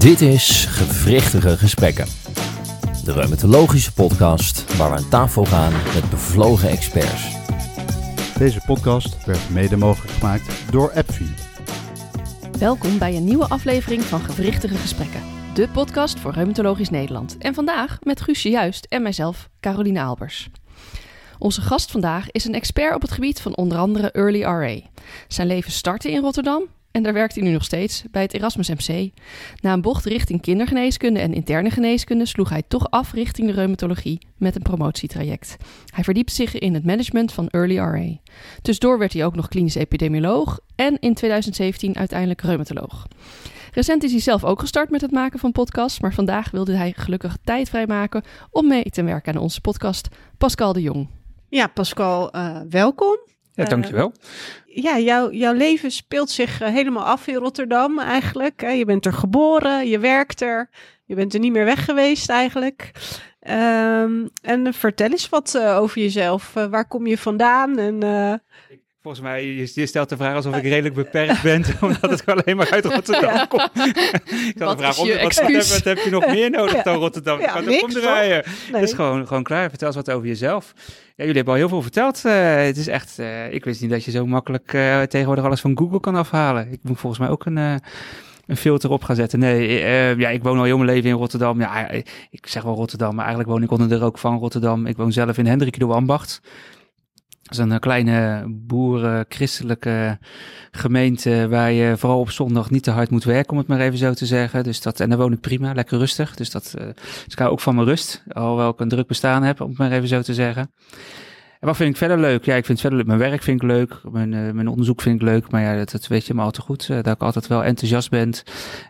Dit is Gewrichtige Gesprekken. De reumatologische podcast waar we aan tafel gaan met bevlogen experts. Deze podcast werd mede mogelijk gemaakt door AppFi. Welkom bij een nieuwe aflevering van Gewrichtige Gesprekken. De podcast voor Reumatologisch Nederland. En vandaag met Guusje Juist en mijzelf, Caroline Albers. Onze gast vandaag is een expert op het gebied van onder andere Early RA. Zijn leven startte in Rotterdam en daar werkt hij nu nog steeds bij het Erasmus MC. Na een bocht richting kindergeneeskunde en interne geneeskunde sloeg hij toch af richting de reumatologie met een promotietraject. Hij verdiept zich in het management van Early RA. Tussendoor werd hij ook nog klinisch epidemioloog en in 2017 uiteindelijk reumatoloog. Recent is hij zelf ook gestart met het maken van podcasts, maar vandaag wilde hij gelukkig tijd vrijmaken om mee te werken aan onze podcast. Pascal de Jong. Ja, Pascal, uh, welkom. Ja, dankjewel. Uh, ja, jouw, jouw leven speelt zich uh, helemaal af in Rotterdam eigenlijk. Je bent er geboren, je werkt er, je bent er niet meer weg geweest eigenlijk. Um, en vertel eens wat over jezelf. waar kom je vandaan? En, Volgens mij, je, stelt de vraag alsof ik redelijk beperkt ben, omdat het alleen maar uit Rotterdam ja. komt. ik had de vraag, wat, wat, heb je nog meer nodig ja. dan Rotterdam? Ja, kan niks, omdraaien. Nee. Dus gewoon, gewoon klaar, vertel eens wat over jezelf. Jullie hebben al heel veel verteld. Uh, het is echt, uh, ik wist niet dat je zo makkelijk uh, tegenwoordig alles van Google kan afhalen. Ik moet volgens mij ook een een filter op gaan zetten. Nee, ja, ik woon al heel mijn leven in Rotterdam. Ja, ik zeg wel Rotterdam, maar eigenlijk woon ik onder de rook van Rotterdam. Ik woon zelf in Hendrik de Ambacht. Dat is een kleine boeren-christelijke gemeente waar je vooral op zondag niet te hard moet werken, om het maar even zo te zeggen. Dus dat, en daar woon ik prima, lekker rustig. Dus dat uh, dus ik hou ook van mijn rust, alhoewel ik een druk bestaan heb, om het maar even zo te zeggen. En wat vind ik verder leuk? Ja, ik vind verder leuk. Mijn werk vind ik leuk. Mijn, uh, mijn onderzoek vind ik leuk. Maar ja, dat, dat weet je maar al te goed. Uh, dat ik altijd wel enthousiast ben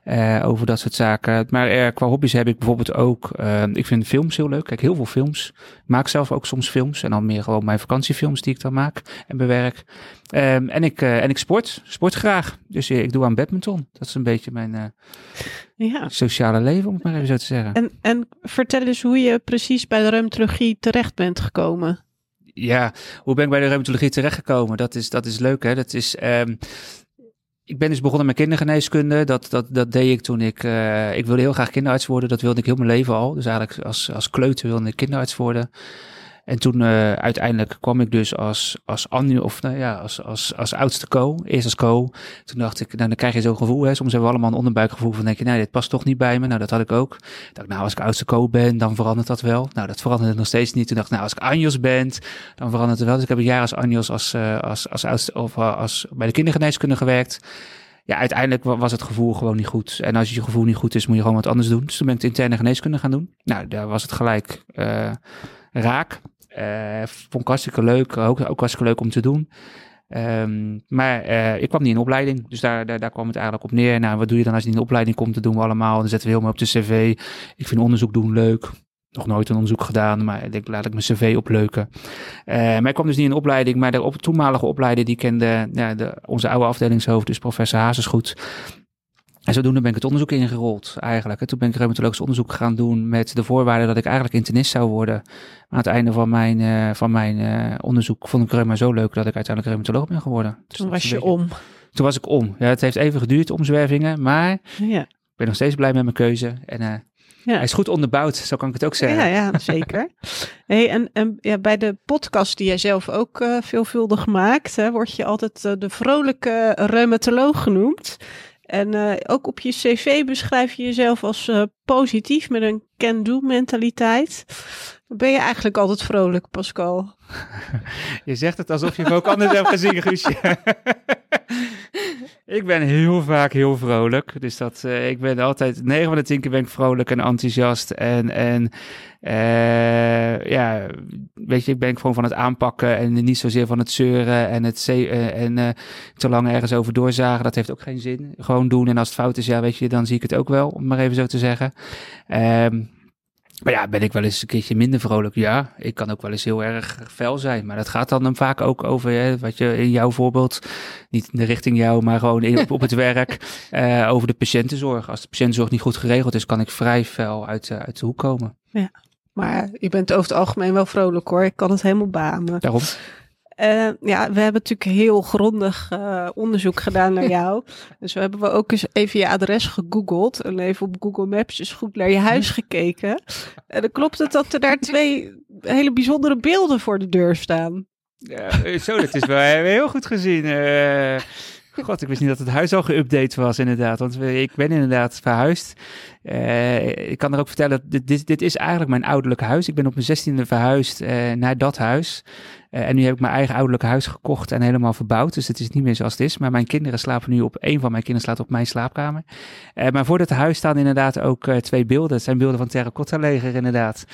uh, over dat soort zaken. Maar qua hobby's heb ik bijvoorbeeld ook... ik vind films heel leuk. Kijk, heel veel films. Ik maak zelf ook soms films. En dan meer gewoon mijn vakantiefilms die ik dan maak en bewerk. Um, en, ik, en ik sport. Sport graag. Dus ik doe aan badminton. Dat is een beetje mijn ja. sociale leven, om het maar even zo te zeggen. En, en vertel eens hoe je precies bij de reumatologie terecht bent gekomen ja, hoe ben ik bij de reumatologie terechtgekomen? Dat is, dat is leuk, hè? Dat is. Um, ik ben dus begonnen met kindergeneeskunde. Dat, dat, dat deed ik toen ik. Uh, ik wilde heel graag kinderarts worden. Dat wilde ik heel mijn leven al. Dus eigenlijk als, als kleuter wilde ik kinderarts worden. En toen uh, uiteindelijk kwam ik dus als, als Annu, of nou ja, als, als, als oudste co, eerst als co. Toen dacht ik, nou dan krijg je zo'n gevoel, hè. soms hebben we allemaal een onderbuikgevoel van denk je, nee, dit past toch niet bij me. Nou, dat had ik ook. Ik dacht, nou, als ik oudste co ben, dan verandert dat wel. Nou, dat veranderde nog steeds niet. Toen dacht ik, nou, als ik Anjos ben, dan verandert het wel. Dus ik heb een jaar als Anjos als, uh, als, als oudste, of uh, als bij de kindergeneeskunde gewerkt. Ja, uiteindelijk was het gevoel gewoon niet goed. En als je gevoel niet goed is, moet je gewoon wat anders doen. Dus toen ben ik de interne geneeskunde gaan doen. Nou, daar was het gelijk raak. Uh, vond ik hartstikke leuk, ook, ook hartstikke leuk om te doen. Um, maar uh, ik kwam niet in opleiding, dus daar, daar, daar kwam het eigenlijk op neer. Nou, wat doe je dan als je niet in opleiding komt? Dat doen we allemaal. Dan zetten we helemaal op de cv. Ik vind onderzoek doen leuk. Nog nooit een onderzoek gedaan, maar ik denk, laat ik mijn cv opleuken. Uh, maar ik kwam dus niet in opleiding, maar de op, toenmalige opleider, die kende ja, de, onze oude afdelingshoofd, dus professor Hazes goed. En zodoende ben ik het onderzoek ingerold eigenlijk. En toen ben ik reumatologisch onderzoek gaan doen met de voorwaarde dat ik eigenlijk internist zou worden. Maar aan het einde van mijn, uh, van mijn uh, onderzoek vond ik reuma zo leuk dat ik uiteindelijk reumatoloog ben geworden. Dus toen was je beetje... om. Toen was ik om. Ja, het heeft even geduurd, omzwervingen, maar ja. ik ben nog steeds blij met mijn keuze. En uh, ja. hij is goed onderbouwd, zo kan ik het ook zeggen. Ja, ja zeker. hey, en en ja, bij de podcast die jij zelf ook uh, veelvuldig maakt, hè, word je altijd uh, de vrolijke reumatoloog genoemd. En uh, ook op je cv beschrijf je jezelf als uh, positief met een can-do mentaliteit. Ben je eigenlijk altijd vrolijk, Pascal? je zegt het alsof je hem ook anders hebt gezien, Guusje. ik ben heel vaak heel vrolijk. Dus dat, uh, ik ben altijd, 9 van de 10 keer ben ik vrolijk en enthousiast. En, en uh, ja, weet je, ik ben gewoon van het aanpakken en niet zozeer van het zeuren en het uh, en te lang ergens over doorzagen. Dat heeft ook geen zin. Gewoon doen en als het fout is, ja, weet je, dan zie ik het ook wel, om maar even zo te zeggen. Um, maar ja, ben ik wel eens een keertje minder vrolijk? Ja, ik kan ook wel eens heel erg fel zijn. Maar dat gaat dan vaak ook over, hè, wat je in jouw voorbeeld, niet in de richting jou, maar gewoon in, op, op het werk, uh, over de patiëntenzorg. Als de patiëntenzorg niet goed geregeld is, kan ik vrij fel uit, uh, uit de hoek komen. Ja, maar je bent over het algemeen wel vrolijk hoor. Ik kan het helemaal bamen. Daarom. Uh, ja, we hebben natuurlijk heel grondig uh, onderzoek gedaan naar jou. dus we hebben we ook eens even je adres gegoogeld en even op Google Maps eens goed naar je huis gekeken. En dan klopt het dat er daar twee hele bijzondere beelden voor de deur staan. Ja, zo, dat is wel heel goed gezien. Uh, God, ik wist niet dat het huis al geüpdate was, inderdaad. Want ik ben inderdaad verhuisd. Uh, ik kan er ook vertellen, dit, dit, dit, is eigenlijk mijn ouderlijk huis. Ik ben op mijn zestiende verhuisd uh, naar dat huis. Uh, en nu heb ik mijn eigen ouderlijk huis gekocht en helemaal verbouwd. Dus het is niet meer zoals het is. Maar mijn kinderen slapen nu op, een van mijn kinderen slaapt op mijn slaapkamer. maar voor dat huis staan inderdaad ook twee beelden. Het zijn beelden van het terracotta leger, inderdaad.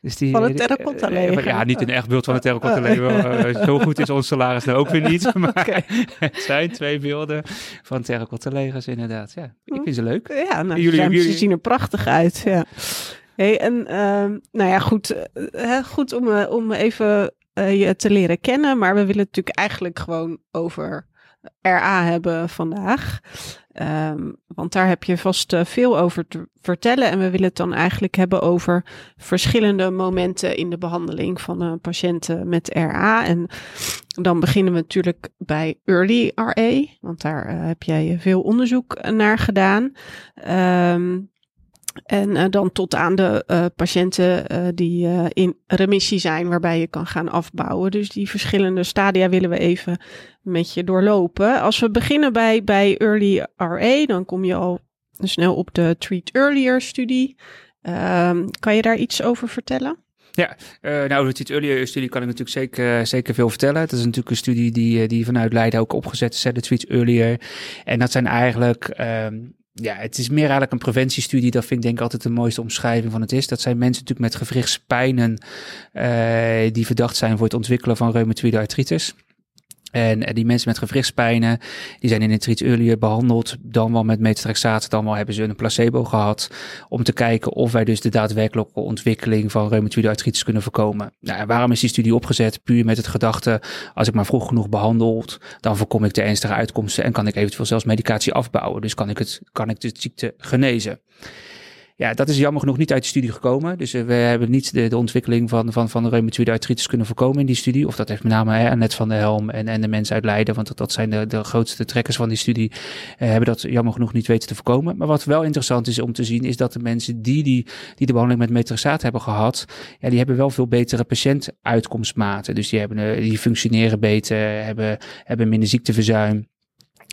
Dus die, van het terracotta leger? ja, niet een echt beeld van het terracotta leger. zo goed is ons salaris nou ook weer niet. Maar okay. het zijn twee beelden van terracotta legers, inderdaad. Ja, ik vind ze leuk. Ja, nou, jullie, jullie, zien er prachtig uit. Ja. Hey, en uh, nou ja, goed, uh, goed om, uh, om even uh, je te leren kennen. Maar we willen het natuurlijk eigenlijk gewoon over RA hebben vandaag. Um, want daar heb je vast veel over te vertellen. En we willen het dan eigenlijk hebben over verschillende momenten in de behandeling van patiënten met RA. En dan beginnen we natuurlijk bij early RA, want daar heb jij veel onderzoek naar gedaan. Um, en uh, dan tot aan de uh, patiënten uh, die in remissie zijn, waarbij je kan gaan afbouwen. Dus die verschillende stadia willen we even met je doorlopen. Als we beginnen bij, bij early RA, dan kom je al snel op de Treat Earlier studie. Ehm, kan je daar iets over vertellen? Ja, nou, de Treat Earlier studie kan ik natuurlijk zeker, zeker veel vertellen. Het is natuurlijk een studie die, die vanuit Leiden ook opgezet is, de Treat Earlier. En dat zijn eigenlijk um, ja, het is meer eigenlijk een preventiestudie. Dat vind ik denk ik altijd de mooiste omschrijving van het is. Dat zijn mensen natuurlijk met gewrichtspijnen uh, die verdacht zijn voor het ontwikkelen van reumatoïde artritis. En die mensen met gewrichtspijnen, die zijn in het treat earlier behandeld, dan wel met metatrexaat, dan wel hebben ze een placebo gehad, om te kijken of wij dus de daadwerkelijke ontwikkeling van reumatoïde artritis kunnen voorkomen. Nou, waarom is die studie opgezet? Puur met het gedachte, als ik maar vroeg genoeg behandeld, dan voorkom ik de ernstige uitkomsten en kan ik eventueel zelfs medicatie afbouwen. Dus kan ik, het, kan ik de ziekte genezen. Ja, dat is jammer genoeg niet uit de studie gekomen. Dus uh, we hebben niet de, de ontwikkeling van, van, van de reumatoïde artritis kunnen voorkomen in die studie. Of dat heeft met name hè, Annette van der Helm en, en de mensen uit Leiden, want dat, dat zijn de, de grootste trekkers van die studie, uh, hebben dat jammer genoeg niet weten te voorkomen. Maar wat wel interessant is om te zien, is dat de mensen die, die, die de behandeling met metraxaat hebben gehad, ja, die hebben wel veel betere patiëntuitkomstmaten. Dus die, hebben, uh, die functioneren beter, hebben, hebben minder ziekteverzuim.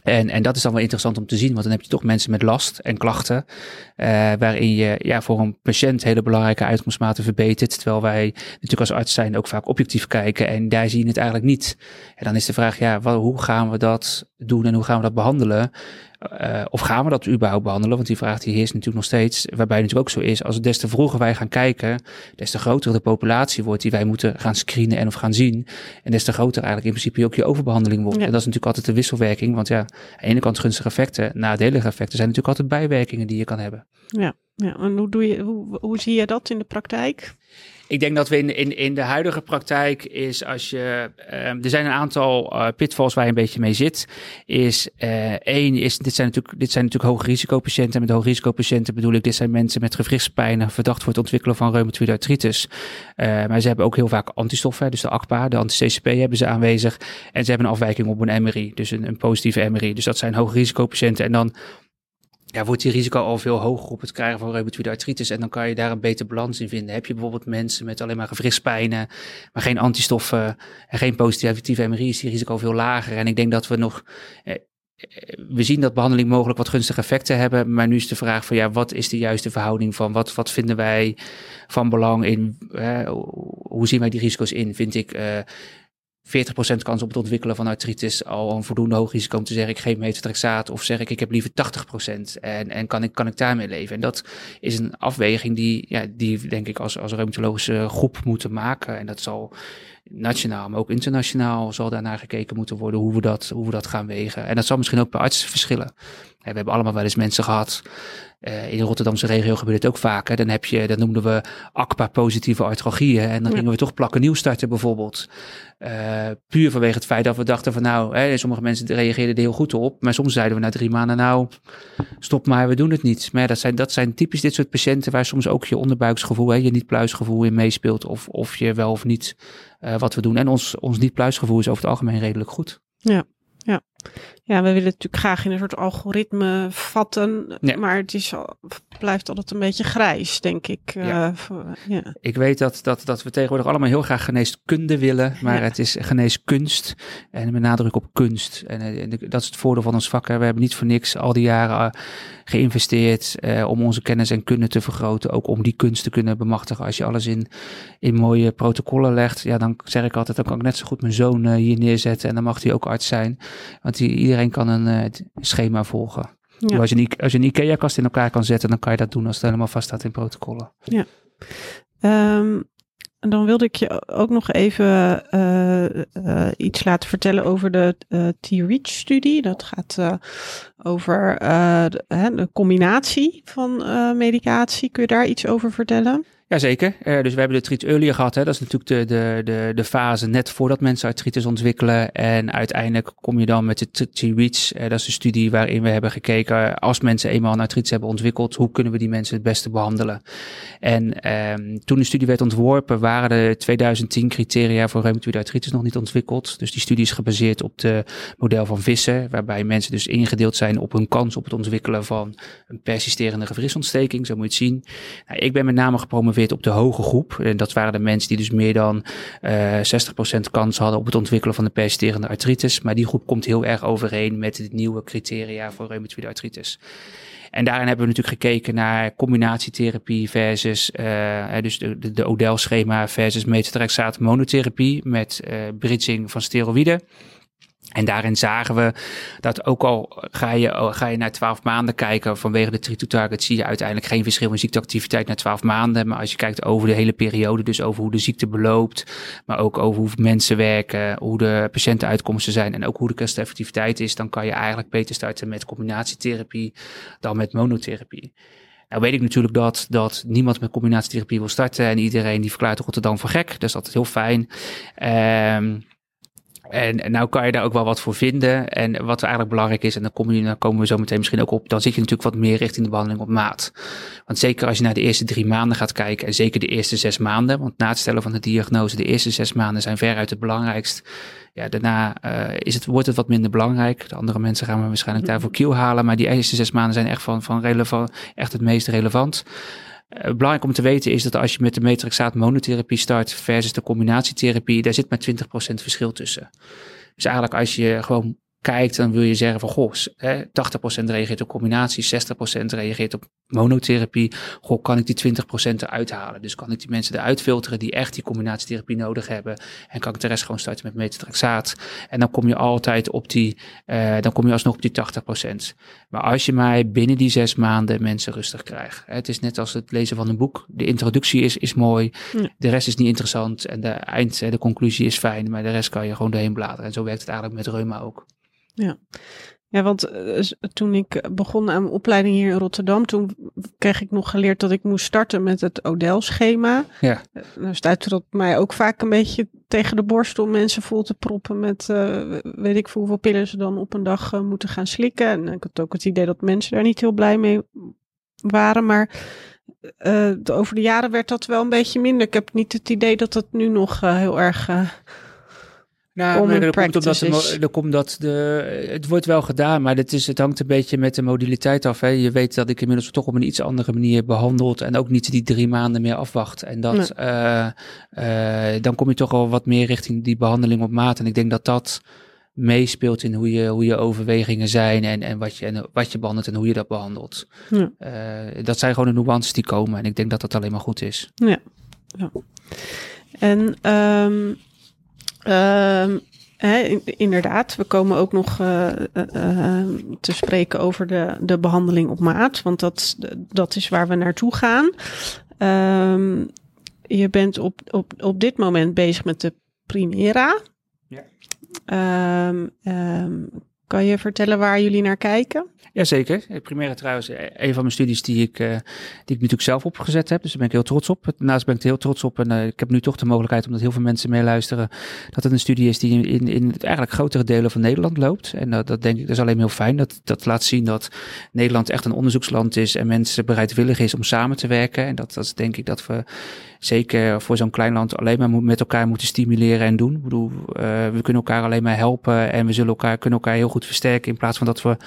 En, en dat is dan wel interessant om te zien, want dan heb je toch mensen met last en klachten, uh, waarin je ja, voor een patiënt hele belangrijke uitkomstmaten verbetert, terwijl wij natuurlijk als arts zijn ook vaak objectief kijken en daar zie je het eigenlijk niet. En dan is de vraag, ja, wat, hoe gaan we dat doen en hoe gaan we dat behandelen? Uh, of gaan we dat überhaupt behandelen? Want die vraag die heerst natuurlijk nog steeds. Waarbij het natuurlijk ook zo is, als des te vroeger wij gaan kijken, des te groter de populatie wordt die wij moeten gaan screenen en of gaan zien. En des te groter eigenlijk in principe ook je overbehandeling wordt. En dat is natuurlijk altijd de wisselwerking. Want ja, aan de ene kant gunstige effecten, nadelige effecten zijn natuurlijk altijd bijwerkingen die je kan hebben. Ja, ja. en hoe, doe je, hoe, hoe zie je dat in de praktijk? Ik denk dat we in, in, in de huidige praktijk is als je. Uh, er zijn een aantal uh, pitfalls waar je een beetje mee zit. Is uh, één, is, dit, zijn natuurlijk, dit zijn natuurlijk hoge risicopatiënten. Met hoge risicopatiënten bedoel ik, dit zijn mensen met gewrichtspijnen, verdacht voor het ontwikkelen van reumatoïde artritis. maar ze hebben ook heel vaak antistoffen, dus de ACPA, de anti-CCP hebben ze aanwezig. En ze hebben een afwijking op een MRI, dus een, een positieve MRI. Dus dat zijn hoge risicopatiënten. En dan ja, wordt je risico al veel hoger op het krijgen van reumatoïde artritis. En dan kan je daar een betere balans in vinden. Heb je bijvoorbeeld mensen met alleen maar gewrichtspijnen, maar geen antistoffen en geen positieve MRI, is die risico veel lager. En ik denk dat we nog, eh, we zien dat behandeling mogelijk wat gunstige effecten hebben. Maar nu is de vraag van ja, wat is de juiste verhouding van wat, wat vinden wij van belang in, eh, hoe zien wij die risico's in? Vind ik 40% kans op het ontwikkelen van artritis al een voldoende hoog risico om te zeggen ik geef metatrexaat of zeg ik ik heb liever 80% en, en kan, ik, kan ik daarmee leven. En dat is een afweging die, ja, die denk ik als, als reumatologische groep moeten maken en dat zal nationaal, maar ook internationaal zal daarnaar gekeken moeten worden hoe we dat, hoe we dat gaan wegen. En dat zal misschien ook per arts verschillen. We hebben allemaal wel eens mensen gehad Uh, in de Rotterdamse regio gebeurt het ook vaker. Dan heb je, dat noemden we ACPA-positieve artralgieën. En dan gingen we toch plakken nieuw starten bijvoorbeeld. Uh, puur vanwege het feit dat we dachten van nou, hè, sommige mensen reageerden er heel goed op. Maar soms zeiden we na drie maanden nou, stop maar, we doen het niet. Maar ja, dat zijn, dat zijn typisch dit soort patiënten waar soms ook je onderbuiksgevoel, hè, je niet-pluisgevoel in meespeelt. Of, of je wel of niet wat we doen. En ons, ons niet-pluisgevoel is over het algemeen redelijk goed. Ja, ja. Ja, we willen natuurlijk graag in een soort algoritme vatten, Ja. maar het is, al- blijft altijd een beetje grijs, denk ik. eh, Ja. voor- ja. Ik weet dat, dat, dat we tegenwoordig allemaal heel graag geneeskunde willen, maar het is geneeskunst en met nadruk op kunst. En, eh, en dat is het voordeel van ons vak. hè. We hebben niet voor niks al die jaren eh, geïnvesteerd om onze kennis en kunde te vergroten, ook om die kunst te kunnen bemachtigen. Als je alles in, in mooie protocollen legt, ja, dan zeg ik altijd, dan kan ik net zo goed mijn zoon hier neerzetten en dan mag hij ook arts zijn. Want die, iedereen kan een eh, schema volgen. Ja. Als je een, I- als je een IKEA-kast in elkaar kan zetten, dan kan je dat doen als het helemaal vast staat in protocollen. Ehm, en dan wilde ik je ook nog even eh, eh, iets laten vertellen over de T-REACH-studie. Dat gaat over de, hè, de combinatie van medicatie. Kun je daar iets over vertellen? Jazeker. Eh dus we hebben de treat earlier gehad. Hè. Dat is natuurlijk de, de, de, de fase net voordat mensen artritis ontwikkelen. En uiteindelijk kom je dan met de T-REACH. Eh, dat is een studie waarin we hebben gekeken... als mensen eenmaal een artritis hebben ontwikkeld... hoe kunnen we die mensen het beste behandelen? En ehm, toen de studie werd ontworpen... waren de 2010 criteria voor reumatoïde artritis nog niet ontwikkeld. Dus die studie is gebaseerd op de model van Visser... waarbij mensen dus ingedeeld zijn op hun kans op het ontwikkelen van... een persisterende gewrichtsontsteking, zo moet je het zien. Nou, ik ben met name gepromoveerd op de hoge groep. En dat waren de mensen die dus meer dan eh 60% kans hadden op het ontwikkelen van de persisterende artritis. Maar die groep komt heel erg overeen met de nieuwe criteria voor reumatoïde artritis. En daarin hebben we natuurlijk gekeken naar combinatietherapie versus, eh, eh, dus de, de, de ODEL-schema versus metatrexaat monotherapie met eh bridging van steroïden. En daarin zagen we dat ook al ga je, oh, ga je naar 12 maanden kijken vanwege de treat to target, zie je uiteindelijk geen verschil in ziekteactiviteit na 12 maanden. Maar als je kijkt over de hele periode, dus over hoe de ziekte beloopt, maar ook over hoe mensen werken, hoe de patiëntenuitkomsten zijn en ook hoe de kosteneffectiviteit is, dan kan je eigenlijk beter starten met combinatietherapie dan met monotherapie. Nou weet ik natuurlijk dat, dat niemand met combinatietherapie wil starten en iedereen die verklaart Rotterdam voor gek. Dat is heel fijn. Ehm en nou kan je daar ook wel wat voor vinden. En wat eigenlijk belangrijk is, en dan, kom je, dan komen we zo meteen misschien ook op, dan zit je natuurlijk wat meer richting de behandeling op maat. Want zeker als je naar de eerste drie maanden gaat kijken, en zeker de eerste zes maanden, want na het stellen van de diagnose, de eerste zes maanden zijn veruit het belangrijkst. Ja, daarna uh, is het, wordt het wat minder belangrijk. De andere mensen gaan we waarschijnlijk daarvoor kiel halen, maar die eerste zes maanden zijn echt, van, van relevant, echt het meest relevant. Uh, belangrijk om te weten is dat als je met de metrexaat monotherapie start versus de combinatietherapie, daar zit maar 20% verschil tussen. Dus eigenlijk als je gewoon kijkt, dan wil je zeggen van goh, hè, 80% reageert op combinatie, 60% reageert op monotherapie. Goh, kan ik die 20% eruit halen? Dus kan ik die mensen eruit filteren die echt die combinatietherapie nodig hebben en kan ik de rest gewoon starten met metatrexaat. En dan kom je altijd op die, uh, dan kom je alsnog op die 80%. Maar als je maar binnen die zes maanden mensen rustig krijgt. Hè, het is net als het lezen van een boek. De introductie is, is mooi, Ja. de rest is niet interessant en de eind, de conclusie is fijn, maar de rest kan je gewoon doorheen bladeren. En zo werkt het eigenlijk met reuma ook. Ja. Ja, want uh, toen ik begon aan mijn opleiding hier in Rotterdam, toen kreeg ik nog geleerd dat ik moest starten met het ODEL-schema. Ja. Uh, nou stuitte dat mij ook vaak een beetje tegen de borst om mensen vol te proppen met uh, weet ik veel hoeveel pillen ze dan op een dag moeten gaan slikken. En ik had ook het idee dat mensen daar niet heel blij mee waren, maar de, over de jaren werd dat wel een beetje minder. Ik heb niet het idee dat dat nu nog heel erg. Nou, maar dat komt omdat de, komt dat de, het wordt wel gedaan, maar het, is, het hangt een beetje met de modaliteit af. Hè. Je weet dat ik inmiddels toch op een iets andere manier behandeld en ook niet die drie maanden meer afwacht. En dat, nee. uh, uh, dan kom je toch al wat meer richting die behandeling op maat. En ik denk dat dat meespeelt in hoe je, hoe je overwegingen zijn en, en, wat je, en wat je behandelt en hoe je dat behandelt. Ja. Uh, dat zijn gewoon de nuances die komen en ik denk dat dat alleen maar goed is. Ja. ja. En um, um, hè, inderdaad, we komen ook nog uh, uh, te spreken over de, de behandeling op maat, want dat, dat is waar we naartoe gaan. Um, je bent op, op, op dit moment bezig met de Primera. Ja. Um, um, Kan je vertellen waar jullie naar kijken? Jazeker. Primaire trouwens, een van mijn studies die ik, uh, die ik natuurlijk zelf opgezet heb. Dus daar ben ik heel trots op. Daarnaast ben ik er heel trots op. En uh, ik heb nu toch de mogelijkheid, omdat heel veel mensen meeluisteren, dat het een studie is die in, in, eigenlijk grotere delen van Nederland loopt. En dat, dat denk ik, dat is alleen heel fijn. Dat, dat laat zien dat Nederland echt een onderzoeksland is en mensen bereidwillig is om samen te werken. En dat, dat is denk ik dat we zeker voor zo'n klein land alleen maar met elkaar moeten stimuleren en doen. Ik bedoel, uh, we kunnen elkaar alleen maar helpen en we zullen elkaar, kunnen elkaar heel goed versterken in plaats van dat we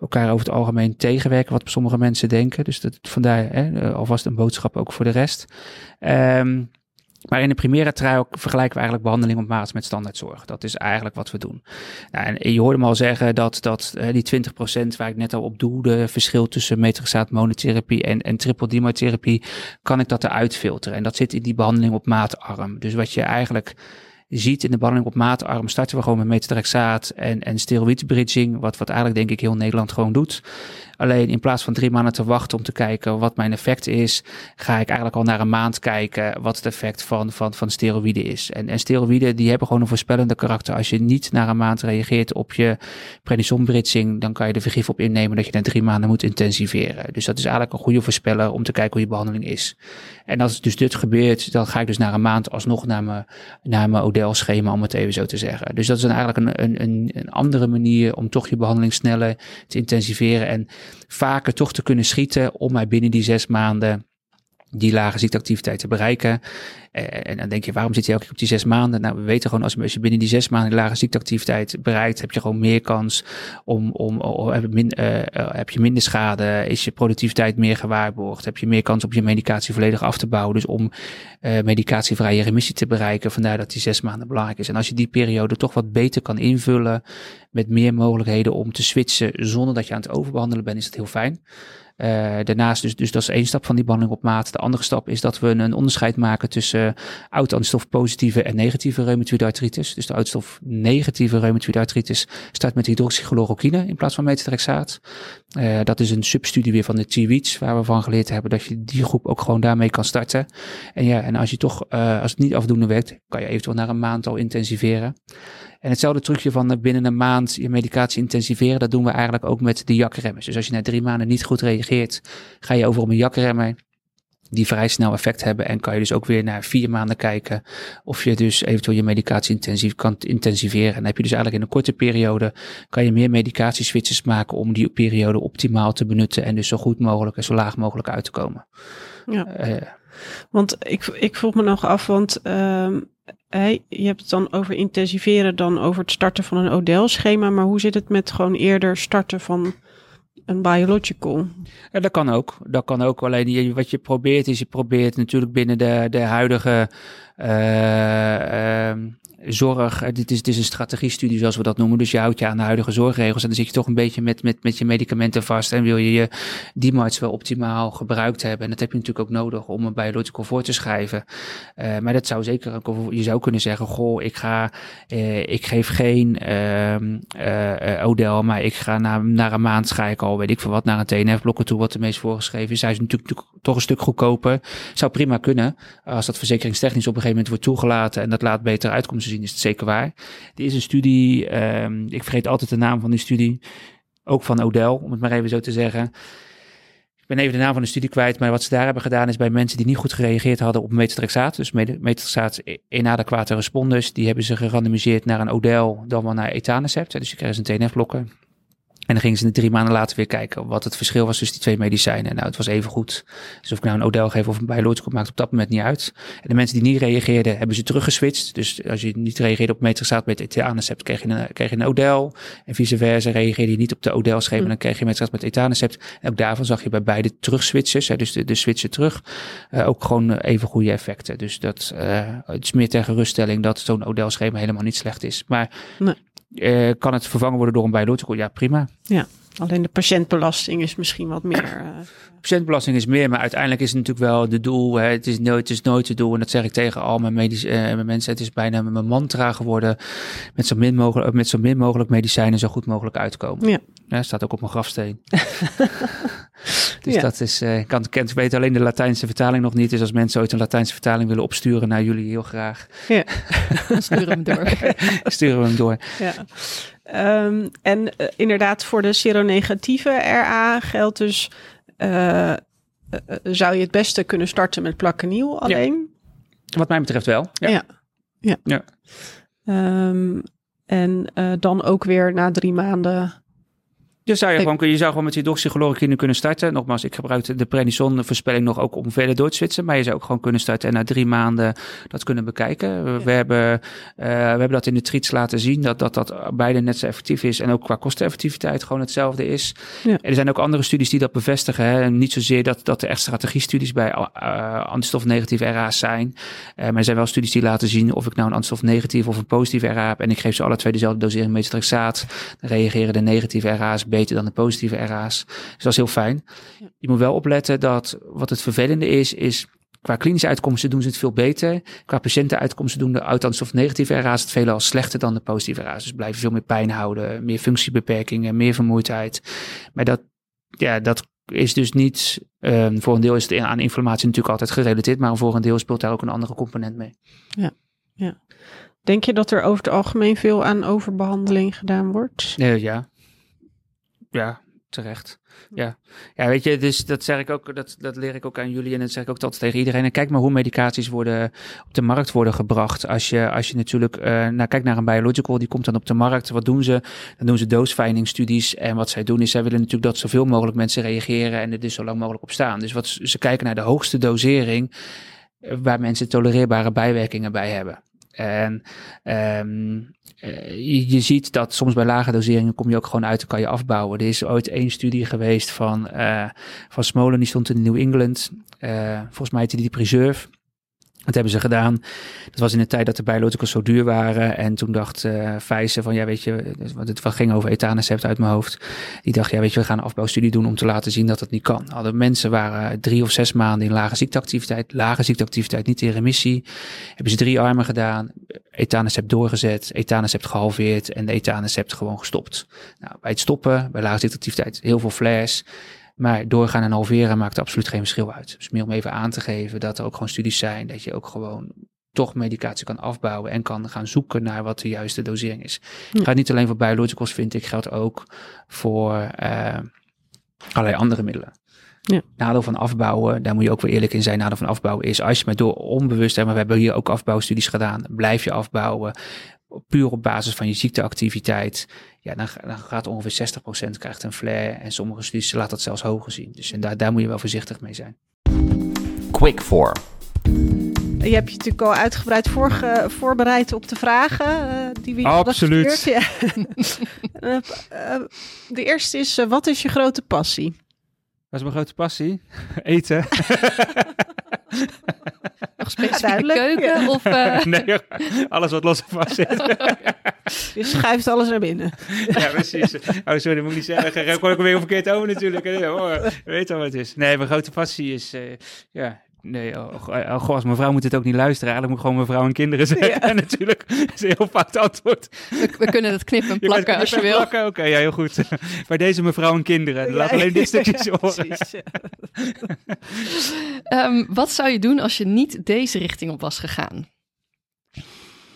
elkaar over het algemeen tegenwerken, wat sommige mensen denken. Dus dat, vandaar hè, alvast een boodschap ook voor de rest. Um, maar in de primaire trui vergelijken we eigenlijk behandeling op maat met standaardzorg. Dat is eigenlijk wat we doen. Nou, en je hoorde me al zeggen dat, dat uh, die 20% waar ik net al op doelde, verschil tussen metrixaat monotherapie en, en triple kan ik dat eruit filteren. En dat zit in die behandeling op maatarm. Dus wat je eigenlijk ziet in de behandeling op maatarm, starten we gewoon met metatrexaat en, en steroïdbridging, wat, wat eigenlijk denk ik heel Nederland gewoon doet. Alleen in plaats van drie maanden te wachten om te kijken wat mijn effect is, ga ik eigenlijk al naar een maand kijken wat het effect van, van, van steroïden is. En, en steroïden die hebben gewoon een voorspellende karakter. Als je niet na een maand reageert op je prednisonbritsing, dan kan je er vergif op innemen dat je na drie maanden moet intensiveren. Dus dat is eigenlijk een goede voorspeller om te kijken hoe je behandeling is. En als dus dit gebeurt, dan ga ik dus na een maand alsnog naar mijn, naar mijn ODL-schema, om het even zo te zeggen. Dus dat is dan eigenlijk een, een, een andere manier om toch je behandeling sneller te intensiveren. En vaker toch te kunnen schieten om mij binnen die zes maanden die lage ziekteactiviteit te bereiken. En dan denk je, waarom zit je elke keer op die zes maanden? Nou, we weten gewoon, als je binnen die zes maanden lage ziekteactiviteit bereikt, heb je gewoon meer kans om, om, om heb, je uh, heb je minder schade, is je productiviteit meer gewaarborgd, heb je meer kans op je medicatie volledig af te bouwen. Dus om medicatievrije remissie te bereiken, vandaar dat die zes maanden belangrijk is. En als je die periode toch wat beter kan invullen met meer mogelijkheden om te switchen zonder dat je aan het overbehandelen bent, is dat heel fijn. Uh, daarnaast, dus, dus dat is één stap van die behandeling op maat. De andere stap is dat we een onderscheid maken tussen oud-antistof positieve en negatieve reumatoïde artritis. Dus de oudstof negatieve reumatoïde artritis start met hydroxychloroquine in plaats van metatrexaat. Uh, dat is een substudie weer van de T-Weeds, waar we van geleerd hebben dat je die groep ook gewoon daarmee kan starten. En ja, en als je toch, uh, als het niet afdoende werkt, kan je eventueel naar een maand al intensiveren. En hetzelfde trucje van binnen een maand je medicatie intensiveren, dat doen we eigenlijk ook met de jakremmers. Dus als je na drie maanden niet goed reageert, ga je over op een jakremmer die vrij snel effect hebben. En kan je dus ook weer na vier maanden kijken of je dus eventueel je medicatie intensief kan intensiveren. En dan heb je dus eigenlijk in een korte periode, kan je meer medicatieswitches maken om die periode optimaal te benutten en dus zo goed mogelijk en zo laag mogelijk uit te komen. Ja. Uh, want ik, ik vroeg me nog af, want uh, Hey, je hebt het dan over intensiveren, dan over het starten van een ODL-schema. Maar hoe zit het met gewoon eerder starten van een biological? Ja, dat kan ook. Dat kan ook. Alleen wat je probeert is, je probeert natuurlijk binnen de, de huidige uh, zorg, eh, dit is, dit is een strategiestudie zoals we dat noemen. Dus je houdt je aan de huidige zorgregels en dan zit je toch een beetje met, met, met je medicamenten vast. En wil je je DMARDs wel optimaal gebruikt hebben. En dat heb je natuurlijk ook nodig om een biological voor te schrijven. Uh, maar dat zou zeker, je zou kunnen zeggen, goh, ik ga, uh, ik geef geen uh, ODEL, maar ik ga na, naar een maand ga ik al, weet ik veel wat, naar een TNF-blokker toe, wat de meest voorgeschreven is. Hij is natuurlijk, toch een stuk goedkoper. Zou prima kunnen, als dat verzekeringstechnisch op een gegeven moment wordt toegelaten en dat laat beter uitkomsten zien is het zeker waar. Er is een studie, um, ik vergeet altijd de naam van die studie, ook van Odell, om het maar even zo te zeggen. Ik ben even de naam van de studie kwijt, maar wat ze daar hebben gedaan is bij mensen die niet goed gereageerd hadden op metatrexaat, dus metatrexaat inadequate responders, die hebben ze gerandomiseerd naar een Odell dan wel naar etanercept. Dus je krijgt een TNF-blokker. En dan gingen ze drie maanden later weer kijken wat het verschil was tussen die twee medicijnen. Nou, het was even goed. Dus of ik nou een Odel geef of een biological maakt op dat moment niet uit. En de mensen die niet reageerden, hebben ze teruggeswitcht. Dus als je niet reageerde op metrasaat met etanercept, kreeg je een, kreeg je een Odel. En vice versa, reageerde je niet op de Odel-schema, dan kreeg je metrasaat met etanercept. En ook daarvan zag je bij beide terugswitches, hè, dus de, de switchen terug, uh, ook gewoon even goede effecten. Dus dat uh, het is meer ter geruststelling dat zo'n Odel-schema helemaal niet slecht is. Maar nee. Uh, kan het vervangen worden door een biological? Ja, prima. Ja, alleen de patiëntbelasting is misschien wat meer. Uh... Patiëntbelasting is meer, maar uiteindelijk is het natuurlijk wel de doel. Hè. Het, is nooit, het is nooit het doel. En dat zeg ik tegen al mijn, medisch, uh, mijn mensen. Het is bijna mijn mantra geworden. Met zo min mogelijk, met zo min mogelijk medicijnen zo goed mogelijk uitkomen. Ja. Ja, staat ook op mijn grafsteen. dus ja. dat is, uh, kan, kent, weet alleen de Latijnse vertaling nog niet. Dus als mensen ooit een Latijnse vertaling willen opsturen naar jullie, heel graag. Ja, sturen we hem door. sturen we hem door. Ja. Ehm, en eh, inderdaad, voor de seronegatieve RA geldt dus... eh, eh, zou je het beste kunnen starten met plakkeniel alleen. Wat mij betreft wel. Ja. Ja. Ja. Ja. Ehm, en eh, dan ook weer na drie maanden. Je zou, je, gewoon, je zou gewoon met die doxychloroquine kunnen starten. Nogmaals, ik gebruik de prednison voorspelling nog ook om verder door te switchen. Maar je zou ook gewoon kunnen starten en na drie maanden dat kunnen bekijken. We, we hebben, eh, we hebben dat in de treats laten zien. Dat, dat dat beide net zo effectief is. En ook qua kosteneffectiviteit gewoon hetzelfde is. Ja. En er zijn ook andere studies die dat bevestigen. Hè. En niet zozeer dat, dat er echt strategiestudies bij uh, antistofnegatieve RA's zijn. Eh, maar er zijn wel studies die laten zien of ik nou een antistofnegatief of een positieve RA heb. En ik geef ze alle twee dezelfde dosering metatrexaat. Dan reageren de negatieve RA's beter dan de positieve RA's. Dus dat is heel fijn. Je moet wel opletten dat wat het vervelende is, is qua klinische uitkomsten doen ze het veel beter. Qua patiëntenuitkomsten doen de antistofnegatieve RA's het veelal slechter dan de positieve RA's. Dus blijven veel meer pijn houden, meer functiebeperkingen, meer vermoeidheid. Maar dat, ja, dat is dus niet, um, voor een deel is het aan inflammatie natuurlijk altijd gerelateerd, maar voor een deel speelt daar ook een andere component mee. Ja, ja. Denk je dat er over het algemeen veel aan overbehandeling gedaan wordt? Nee, ja. Ja, terecht. Ja. ja, weet je, dus dat zeg ik ook, dat, dat leer ik ook aan jullie en dat zeg ik ook altijd tegen iedereen. En kijk maar hoe medicaties worden op de markt worden gebracht. Als je, als je natuurlijk, uh, nou kijk naar een biological, die komt dan op de markt. Wat doen ze? Dan doen ze dose-finding studies. En wat zij doen is, zij willen natuurlijk dat zoveel mogelijk mensen reageren en er dus zo lang mogelijk op staan. Dus wat ze kijken naar de hoogste dosering eh, waar mensen tolereerbare bijwerkingen bij hebben. En um, uh, je, je, ziet dat soms bij lage doseringen kom je ook gewoon uit en kan je afbouwen. Er is ooit één studie geweest van, uh, van Smolen, die stond in New England. Uh, volgens mij heette die Preserve. Dat hebben ze gedaan. Dat was in de tijd dat de biologicals zo duur waren. En toen dacht uh, van, ja weet je, want het ging over etanercept uit mijn hoofd. Die dacht, ja weet je, we gaan een afbouwstudie doen om te laten zien dat het niet kan. Alle mensen waren drie of zes maanden in lage ziekteactiviteit. Lage ziekteactiviteit, niet in remissie. Hebben ze drie armen gedaan. Etanercept doorgezet. Etanercept gehalveerd. En de gewoon gestopt. Nou, bij het stoppen, bij lage ziekteactiviteit, heel veel flares. Maar doorgaan en halveren maakt absoluut geen verschil uit. Dus meer om even aan te geven dat er ook gewoon studies zijn. Dat je ook gewoon toch medicatie kan afbouwen en kan gaan zoeken naar wat de juiste dosering is. Het ja. gaat niet alleen voor biologicals, vind ik, geldt ook voor uh, allerlei andere middelen. Ja. Nadeel van afbouwen, daar moet je ook weer eerlijk in zijn. Nadeel van afbouwen is als je maar door onbewust, maar we hebben hier ook afbouwstudies gedaan, blijf je afbouwen. Puur op basis van je ziekteactiviteit, ja, dan, dan gaat ongeveer 60% krijgt een flare. En sommige studies laten dat zelfs hoger zien. Dus en daar, daar moet je wel voorzichtig mee zijn. Quick for. Je hebt je natuurlijk al uitgebreid voorge, voorbereid op de vragen uh, die we Absoluut. Ja. uh, uh, de eerste is, wat is je grote passie? Wat is mijn grote passie? Eten. Nog specifiek de keuken? Of, uh... nee, alles wat los en vast zit. Je schuift alles naar binnen. ja, precies. Oh, sorry, dat moet ik niet zeggen. Ik kon ook weer verkeerd over natuurlijk. Weet al wat het is. Nee, mijn grote passie is... Uh, ja, Nee, oh, oh, goh, als mevrouw moet het ook niet luisteren. Eigenlijk moet ik gewoon mevrouw en kinderen zeggen. Ja. natuurlijk, dat is een heel fout antwoord. We, we kunnen het knippen en plakken je als je wil. Oké, okay, ja, heel goed. Bij deze mevrouw en kinderen. Laat alleen dit stukje horen. um, wat zou je doen als je niet deze richting op was gegaan?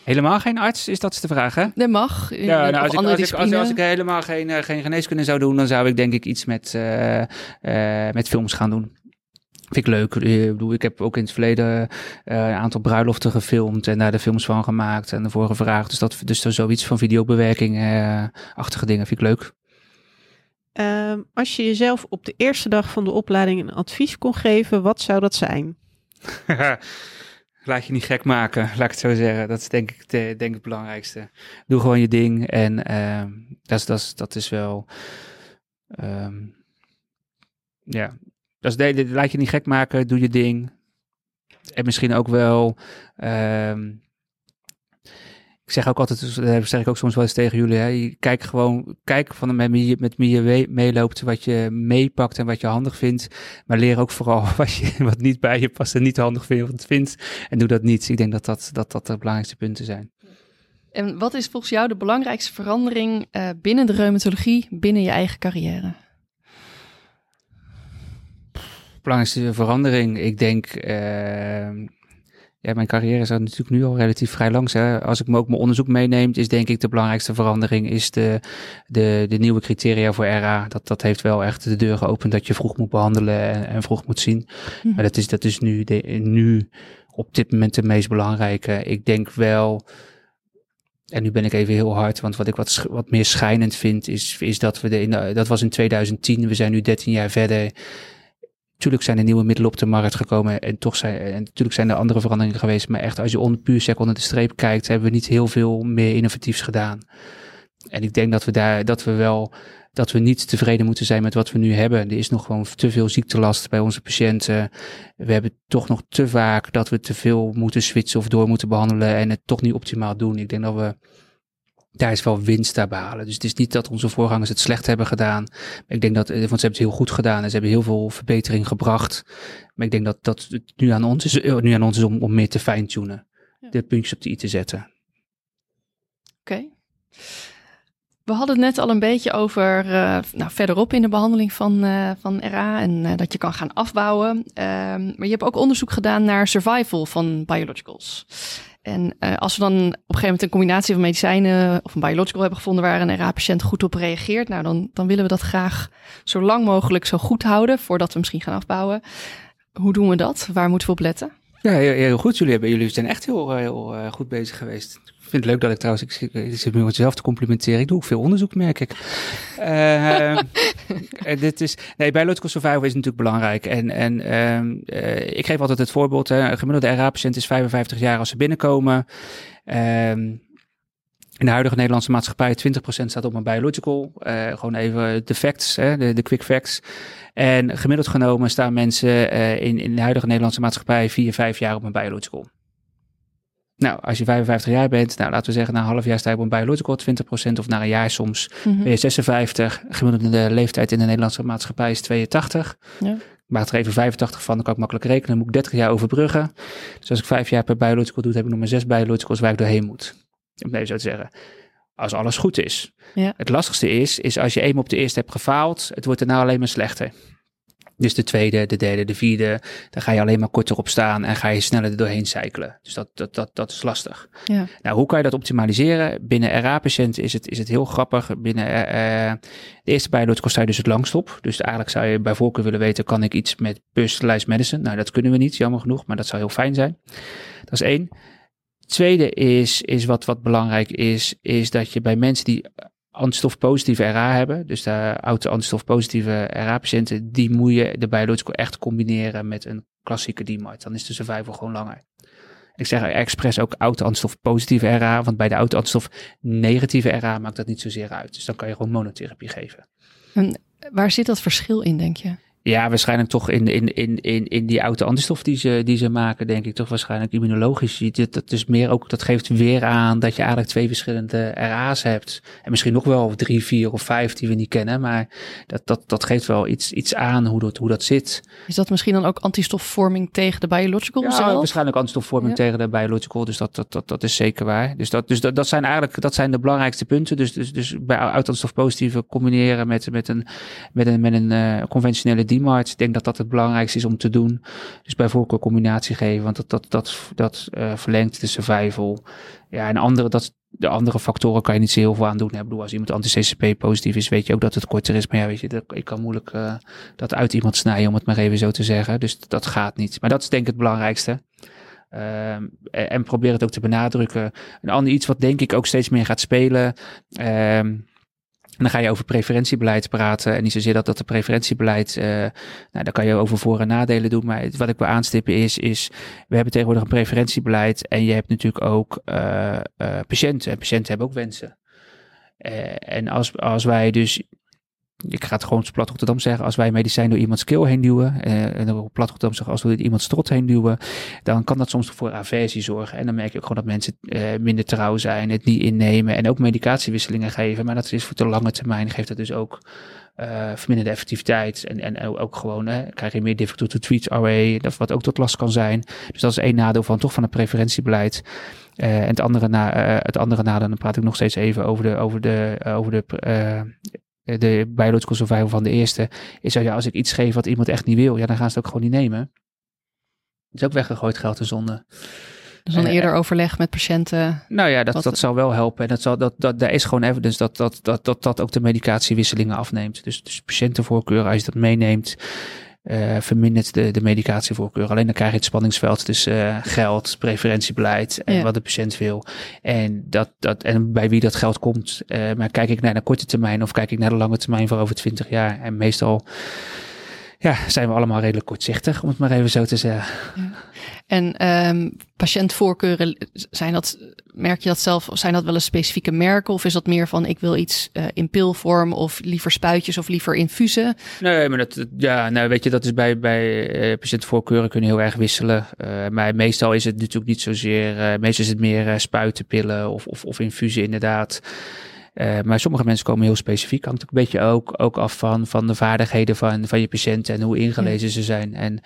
Helemaal geen arts, is dat de vraag, hè? Dat mag. Ja, nou, als, ik, als, ik, als, als, ik helemaal geen, uh, geen geneeskunde zou doen, dan zou ik denk ik iets met, uh, uh, met films gaan doen. Vind ik leuk. Ik bedoel, ik heb ook in het verleden uh, een aantal bruiloften gefilmd en daar de films van gemaakt en ervoor gevraagd. Dus dat dus zoiets van videobewerking, uh, achtige dingen vind ik leuk. Uh, als je jezelf op de eerste dag van de opleiding een advies kon geven, wat zou dat zijn? Laat je niet gek maken, laat ik het zo zeggen. Dat is denk ik, de, denk ik het belangrijkste. Doe gewoon je ding en uh, dat, is, dat, is, dat is wel... Um, ja, dus de, laat je niet gek maken, doe je ding. En misschien ook wel. Um, ik zeg ook altijd, dat zeg ik ook soms wel eens tegen jullie. Hè, kijk gewoon, kijk van met wie, met wie je meeloopt, wat je meepakt en wat je handig vindt. Maar leer ook vooral wat, je, wat niet bij je past en niet handig vindt, vindt. En doe dat niet. Ik denk dat dat, dat, dat de belangrijkste punten zijn. En wat is volgens jou de belangrijkste verandering uh, binnen de reumatologie, binnen je eigen carrière? Belangrijkste verandering, ik denk, uh, ja, mijn carrière is natuurlijk nu al relatief vrij langs. Hè. Als ik me ook mijn onderzoek meeneemt, is denk ik de belangrijkste verandering is de, de, de nieuwe criteria voor RA. Dat, dat heeft wel echt de deur geopend dat je vroeg moet behandelen en, en vroeg moet zien. Mhm. Maar dat is, dat is nu, de, nu op dit moment de meest belangrijke. Ik denk wel, en nu ben ik even heel hard, want wat ik wat, wat meer schijnend vind, is, is dat we de, in de- dat was in 2010, we zijn nu 13 jaar verder. Tuurlijk zijn er nieuwe middelen op de markt gekomen en toch zijn, en natuurlijk zijn er andere veranderingen geweest. Maar echt, als je onder, puur sec onder de streep kijkt, hebben we niet heel veel meer innovatiefs gedaan. En ik denk dat we daar, dat we wel, dat we niet tevreden moeten zijn met wat we nu hebben. Er is nog gewoon te veel ziektelast bij onze patiënten. We hebben toch nog te vaak dat we te veel moeten switchen of door moeten behandelen en het toch niet optimaal doen. Ik denk dat we daar is wel winst te behalen. Dus het is niet dat onze voorgangers het slecht hebben gedaan. Ik denk dat, eh, want ze hebben het heel goed gedaan en ze hebben heel veel verbetering gebracht. Maar ik denk dat, dat het nu aan ons is, eh, nu aan ons is om, om meer te fine-tunen. Ja. De puntjes op de i te zetten. Oké. We hadden het net al een beetje over eh, nou, verderop in de behandeling van, van RA en dat je kan gaan afbouwen. Ehm, maar je hebt ook onderzoek gedaan naar survival van biologicals. En eh, als we dan op een gegeven moment een combinatie van medicijnen of een biological hebben gevonden waar een RA-patiënt goed op reageert, nou dan, dan willen we dat graag zo lang mogelijk zo goed houden voordat we misschien gaan afbouwen. Hoe doen we dat? Waar moeten we op letten? Ja, heel, heel goed. Jullie, hebben, jullie zijn echt heel, heel eh, goed bezig geweest. Vind het leuk dat ik trouwens, ik, zit- me mezelf te complimenteren. Ik doe ook veel onderzoek, merk ik. En dit is, nee, biological survival is natuurlijk belangrijk. En, en ehm, eh, ik geef altijd het voorbeeld, hè, een gemiddelde RA-patiënt is 55 jaar als ze binnenkomen. Ehm, in de huidige Nederlandse maatschappij, 20% staat op een biological. Eh, gewoon even de facts, hè, de, de quick facts. En gemiddeld genomen staan mensen in, in de huidige Nederlandse maatschappij 4, 5 jaar op een biological. Nou, als je 55 jaar bent, nou laten we zeggen, na een half jaar sta je op een biological 20% of na een jaar soms Mhm. ben je 56. Gemiddelde leeftijd in de Nederlandse maatschappij is 82. Ja. Ik maak er even 85 van, dan kan ik makkelijk rekenen. Dan moet ik 30 jaar overbruggen. Dus als ik vijf jaar per biological doe, heb ik nog maar zes biologicals waar ik doorheen moet. Om het even zo te zeggen. Als alles goed is. Ja. Het lastigste is, is als je eenmaal op de eerste hebt gefaald, het wordt daarna alleen maar slechter. Dus de tweede, de derde, de vierde, dan ga je alleen maar korter op staan en ga je sneller er doorheen cyclen. Dus dat, dat, dat, dat is lastig. Ja. Nou, hoe kan je dat optimaliseren? Binnen RA-patiënten is het, is het heel grappig. Binnen eh, eh, de eerste biological sta je dus het langst op. Dus eigenlijk zou je bij voorkeur willen weten, kan ik iets met personalized medicine? Nou, dat kunnen we niet, jammer genoeg, maar dat zou heel fijn zijn. Dat is één. Tweede is, is wat, wat belangrijk is, is dat je bij mensen die antistofpositieve RA hebben, dus de oude antistofpositieve RA-patiënten, die moet je de biological echt combineren met een klassieke DMARD. Dan is de survival gewoon langer. Ik zeg expres ook oude antistofpositieve positieve RA, want bij de oude antistofnegatieve RA maakt dat niet zozeer uit. Dus dan kan je gewoon monotherapie geven. Waar zit dat verschil in, denk je? Ja, waarschijnlijk toch in, in, in, in, in die oude antistof die ze, die ze maken, denk ik toch waarschijnlijk immunologisch. Dat, dat, is meer ook, dat geeft weer aan dat je eigenlijk twee verschillende RA's hebt. En misschien nog wel drie, vier of vijf die we niet kennen. Maar dat, dat, dat geeft wel iets, iets aan hoe dat, hoe dat zit. Is dat misschien dan ook antistofvorming tegen de biological Ja, zelf? waarschijnlijk antistofvorming Ja. tegen de biological. Dus dat, dat, dat, dat is zeker waar. Dus, dat, dus dat, dat zijn eigenlijk dat zijn de belangrijkste punten. Dus, dus, dus bij oud-antistofpositieve combineren met, met een, met een, met een eh, conventionele DMARD. Ik denk dat dat het belangrijkste is om te doen. Dus bij voorkeur combinatie geven. Want dat, dat, dat, dat eh, verlengt de survival. Ja, en andere, dat, de andere factoren kan je niet zo heel veel aan doen. Bedoel, als iemand anti-CCP positief is, weet je ook dat het korter is. Maar ja, weet je, dat, ik kan moeilijk eh, dat uit iemand snijden, om het maar even zo te zeggen. Dus dat gaat niet. Maar dat is denk ik het belangrijkste. Ehm, en, en probeer het ook te benadrukken. Een ander iets wat denk ik ook steeds meer gaat spelen. ehm, en dan ga je over preferentiebeleid praten. En niet zozeer dat dat de preferentiebeleid. eh nou, daar kan je over voor- en nadelen doen. Maar wat ik wil aanstippen is, is. We hebben tegenwoordig een preferentiebeleid. En je hebt natuurlijk ook eh, eh, patiënten. En patiënten hebben ook wensen. En als, als wij dus. Ik ga het gewoon plat Rotterdam zeggen. Als wij medicijn door iemands keel heen duwen. eh, en op plat Rotterdam zeggen. Als we iemands strot heen duwen. Dan kan dat soms voor aversie zorgen. En dan merk je ook gewoon dat mensen eh, minder trouw zijn. Het niet innemen. En ook medicatiewisselingen geven. Maar dat is voor de lange termijn. Geeft dat dus ook eh verminderde effectiviteit. En, en ook gewoon krijg je meer difficult to treat. Dat wat ook tot last kan zijn. Dus dat is één nadeel van toch van het preferentiebeleid. Eh, en het andere, na, het andere nadeel, dan praat ik nog steeds even over de, over de, over de, de biological survival van de eerste. Is dat ja, als ik iets geef wat iemand echt niet wil, ja, dan gaan ze het ook gewoon niet nemen. Is ook weggegooid geld en zonde. Dus dan Eh, eerder overleg met patiënten. Nou ja, dat, dat zal wel helpen. En dat zal, dat, dat, daar is gewoon evidence dat dat, dat, dat dat ook de medicatiewisselingen afneemt. Dus, dus patiëntenvoorkeur, als je dat meeneemt, eh, vermindert de, de medicatievoorkeur. Alleen dan krijg je het spanningsveld tussen eh, geld, preferentiebeleid en Ja. wat de patiënt wil. En, dat, dat, en bij wie dat geld komt. Eh, maar kijk ik naar de korte termijn of kijk ik naar de lange termijn voor over 20 jaar. En meestal ja, zijn we allemaal redelijk kortzichtig, om het maar even zo te zeggen. En ehm patiëntvoorkeuren, zijn dat, merk je dat zelf? Of zijn dat wel eens specifieke merken? Of is dat meer van ik wil iets eh, in pilvorm of liever spuitjes of liever infusen? Nee, maar dat, ja, nou weet je, dat is bij, bij eh, patiëntenvoorkeuren kunnen heel erg wisselen. Eh, maar meestal is het natuurlijk niet zozeer, meestal is het meer spuiten, pillen of, of, of infusen inderdaad. Eh, maar sommige mensen komen heel specifiek. Hangt ook een beetje ook, ook af van, van de vaardigheden van, van je patiënt en hoe ingelezen ze zijn. En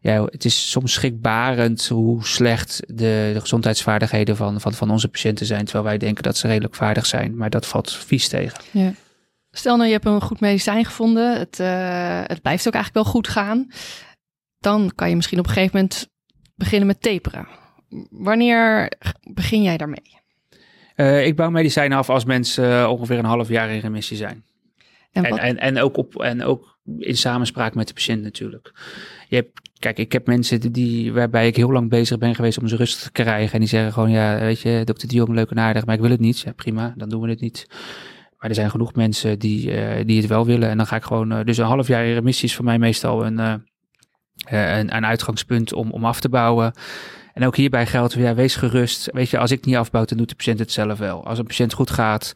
ja, het is soms schrikbarend hoe slecht de, de gezondheidsvaardigheden van, van, van onze patiënten zijn. Terwijl wij denken dat ze redelijk vaardig zijn. Maar dat valt vies tegen. Stel nou, je hebt een goed medicijn gevonden. Het, eh, het blijft ook eigenlijk wel goed gaan. Dan kan je misschien op een gegeven moment beginnen met taperen. Wanneer begin jij daarmee? Eh, ik bouw medicijnen af als mensen eh, ongeveer een half jaar in remissie zijn. En En, en, en, ook op, en ook in samenspraak met de patiënt natuurlijk. Je hebt, kijk, ik heb mensen die- die, waarbij ik heel lang bezig ben geweest om ze rustig te krijgen. En die zeggen gewoon, ja, weet je, dokter de Jong, leuk en aardig, maar ik wil het niet. Ja, prima, dan doen we het niet. Maar er zijn genoeg mensen die, eh, die het wel willen. En dan ga ik gewoon, dus een half jaar in remissie is voor mij meestal een, een, een uitgangspunt om, om af te bouwen. En ook hierbij geldt, ja, wees gerust. Weet je, als ik niet afbouw, dan doet de patiënt het zelf wel. Als een patiënt goed gaat,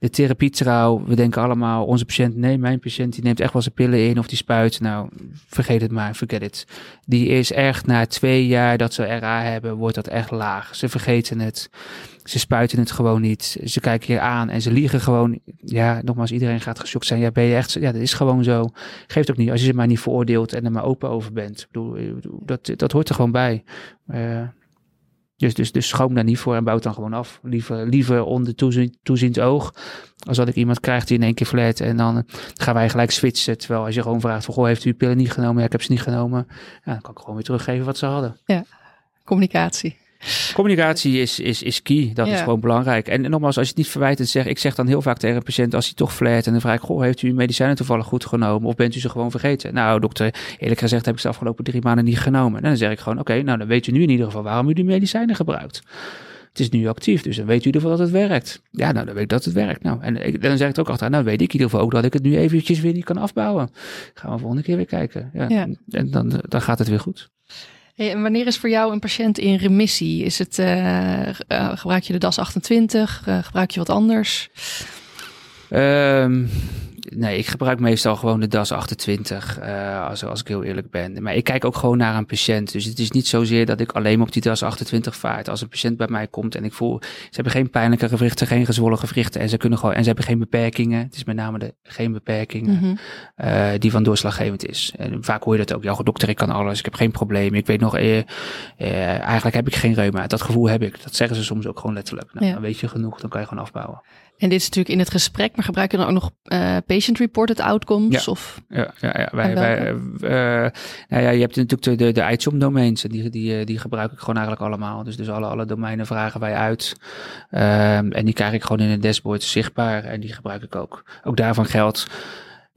de therapietrouw, we denken allemaal, onze patiënt, nee, mijn patiënt, die neemt echt wel zijn pillen in of die spuit. Nou, vergeet het maar, forget it. Die is echt na twee jaar dat ze RA hebben, wordt dat echt laag. Ze vergeten het. Ze spuiten het gewoon niet. Ze kijken je aan en ze liegen gewoon. Ja, nogmaals, iedereen gaat geschokt zijn. Ja, ben je echt, ja, dat is gewoon zo. Geeft ook niet als je ze maar niet veroordeelt en er maar open over bent. Ik bedoel, bedoel, dat, dat hoort er gewoon bij. Eh, dus, dus, dus schroom daar niet voor en bouw dan gewoon af. Liever, liever onder toezien, toeziend oog. Als dat ik iemand krijg die in één keer flat en dan eh, gaan wij gelijk switchen. Terwijl als je gewoon vraagt van, goh, heeft u pillen niet genomen? Ja, ik heb ze niet genomen. Ja, dan kan ik gewoon weer teruggeven wat ze hadden. communicatie. Communicatie is, is, is key. Dat Ja. is gewoon belangrijk. En nogmaals, als je het niet verwijtend zegt, ik zeg dan heel vaak tegen een patiënt als hij toch flat en dan vraag ik, goh, heeft u uw medicijnen toevallig goed genomen of bent u ze gewoon vergeten? Nou, dokter, eerlijk gezegd heb ik ze de afgelopen drie maanden niet genomen. En dan zeg ik gewoon, oké, nou dan weet u nu in ieder geval waarom u die medicijnen gebruikt. Het is nu actief, dus dan weet u in ieder geval dat het werkt. Ja, nou dan weet ik dat het werkt. Nou, en ik, dan zeg ik het ook achteraan, nou weet ik in ieder geval ook dat ik het nu eventjes weer niet kan afbouwen. Gaan we volgende keer weer kijken. Ja, Ja. En dan, dan gaat het weer goed. En wanneer is voor jou een patiënt in remissie? Is het, eh, eh, gebruik je de DAS 28? Eh, gebruik je wat anders? Ehm, nee, ik gebruik meestal gewoon de DAS 28, eh, als, als ik heel eerlijk ben. Maar ik kijk ook gewoon naar een patiënt. Dus het is niet zozeer dat ik alleen op die DAS 28 vaart. Als een patiënt bij mij komt en ik voel, ze hebben geen pijnlijke gewrichten, geen gezwollen gewrichten en ze kunnen gewoon, en ze hebben geen beperkingen. Het is met name de geen beperkingen Mhm. eh, die van doorslaggevend is. En vaak hoor je dat ook. Ja, dokter, ik kan alles. Ik heb geen probleem. Ik weet nog, eh, eh, eigenlijk heb ik geen reuma. Dat gevoel heb ik. Dat zeggen ze soms ook gewoon letterlijk. Nou, Ja. Dan weet je genoeg, dan kan je gewoon afbouwen. En dit is natuurlijk in het gesprek, maar gebruik je dan ook nog eh, patient-reported outcomes? Ja. Of, Ja, ja, ja. Wij, wij, eh, eh, nou ja, je hebt natuurlijk de, de, de ITSOM domains. En die, die, die gebruik ik gewoon eigenlijk allemaal. Dus, dus alle, alle domeinen vragen wij uit. Ehm, en die krijg ik gewoon in een dashboard zichtbaar. En die gebruik ik ook. Ook daarvan geldt.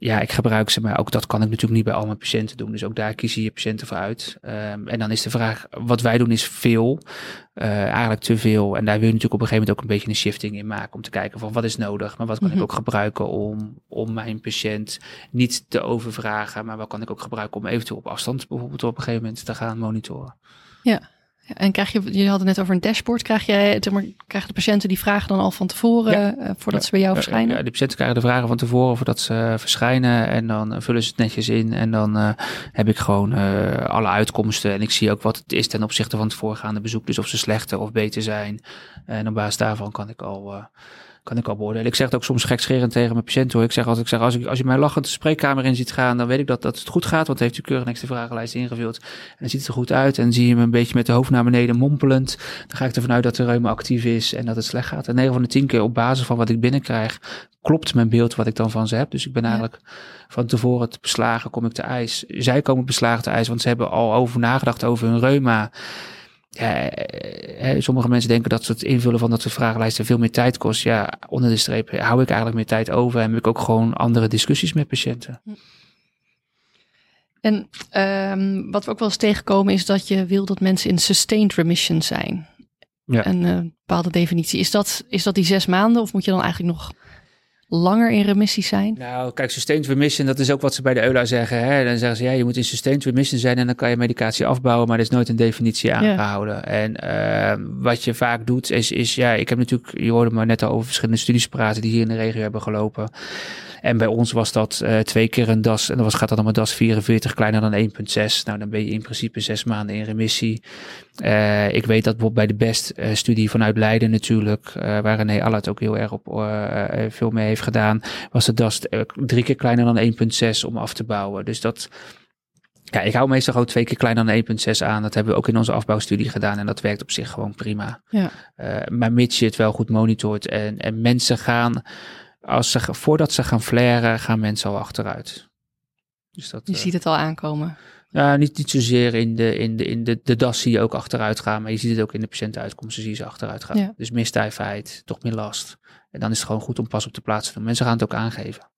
Ja, ik gebruik ze, maar ook dat kan ik natuurlijk niet bij al mijn patiënten doen. Dus ook daar kiezen je patiënten voor uit. Ehm, en dan is de vraag, wat wij doen is veel. Eh, eigenlijk te veel. En daar wil je natuurlijk op een gegeven moment ook een beetje een shifting in maken. Om te kijken van wat is nodig. Maar wat kan Mhm. ik ook gebruiken om, om mijn patiënt niet te overvragen. Maar wat kan ik ook gebruiken om eventueel op afstand bijvoorbeeld op een gegeven moment te gaan monitoren. ja, en krijg je, je had het net over een dashboard. Krijg maar, krijgen de patiënten die vragen dan al van tevoren, eh, voordat Ja. ze bij jou verschijnen? Ja, de patiënten krijgen de vragen van tevoren voordat ze verschijnen. En dan eh, vullen ze het netjes in. En dan eh, heb ik gewoon alle uitkomsten. En ik zie ook wat het is ten opzichte van het voorgaande bezoek. Dus of ze slechter of beter zijn. En op basis daarvan kan ik al... kan ik al beoordelen. Ik zeg het ook soms gekscherend tegen mijn patiënt hoor. Ik zeg altijd, ik zeg, als, ik, als je mij lachend de spreekkamer in ziet gaan, dan weet ik dat, dat het goed gaat. Want heeft u keurig niks de vragenlijst ingevuld. En dan ziet het er goed uit. En zie je me een beetje met de hoofd naar beneden mompelend. Dan ga ik ervan uit dat de reuma actief is en dat het slecht gaat. En 9 van de 10 keer op basis van wat ik binnenkrijg, klopt mijn beeld wat ik dan van ze heb. Dus ik ben Ja. eigenlijk van tevoren te beslagen, kom ik te ijs. Zij komen beslagen te ijs, want ze hebben al over nagedacht over hun reuma. Ja, eh, sommige mensen denken dat het invullen van dat soort vragenlijsten veel meer tijd kost. Ja, onder de streep hou ik eigenlijk meer tijd over en heb ik ook gewoon andere discussies met patiënten. En ehm, wat we ook wel eens tegenkomen is dat je wil dat mensen in sustained remission zijn. Ja. Een eh, bepaalde definitie. Is dat, is dat die zes maanden of moet je dan eigenlijk nog langer in remissie zijn? Nou, kijk, sustained remission, dat is ook wat ze bij de EULA zeggen. Hè? Dan zeggen ze, ja, je moet in sustained remission zijn en dan kan je medicatie afbouwen, maar er is nooit een definitie aangehouden. En uh, wat je vaak doet, is, is, ja, ik heb natuurlijk, je hoorde maar net al over verschillende studies praten die hier in de regio hebben gelopen. En bij ons was dat uh, twee keer een DAS. En dan was, gaat dat dan met DAS 44 kleiner dan 1,6. Nou, dan ben je in principe zes maanden in remissie. Uh, ik weet dat bijvoorbeeld bij de BEST-studie vanuit Leiden natuurlijk, waar René Allard ook heel erg op veel mee heeft gedaan, was de DAS drie keer kleiner dan 1,6 om af te bouwen. Dus dat... Ja, ik hou meestal gewoon twee keer kleiner dan 1,6 aan. Dat hebben we ook in onze afbouwstudie gedaan. En dat werkt op zich gewoon prima. Ja. maar mits je het wel goed monitort en, en mensen gaan als ze, voordat ze gaan flaren, gaan mensen al achteruit. Dus dat, je ziet het al aankomen. Ja, niet, niet zozeer in de, in, de, in de, de DAS zie je ook achteruit gaan, maar je ziet het ook in de patiëntenuitkomsten zie je ze achteruit gaan. Ja. Dus meer stijfheid, toch meer last. En dan is het gewoon goed om pas op de plaats te doen. Mensen gaan het ook aangeven.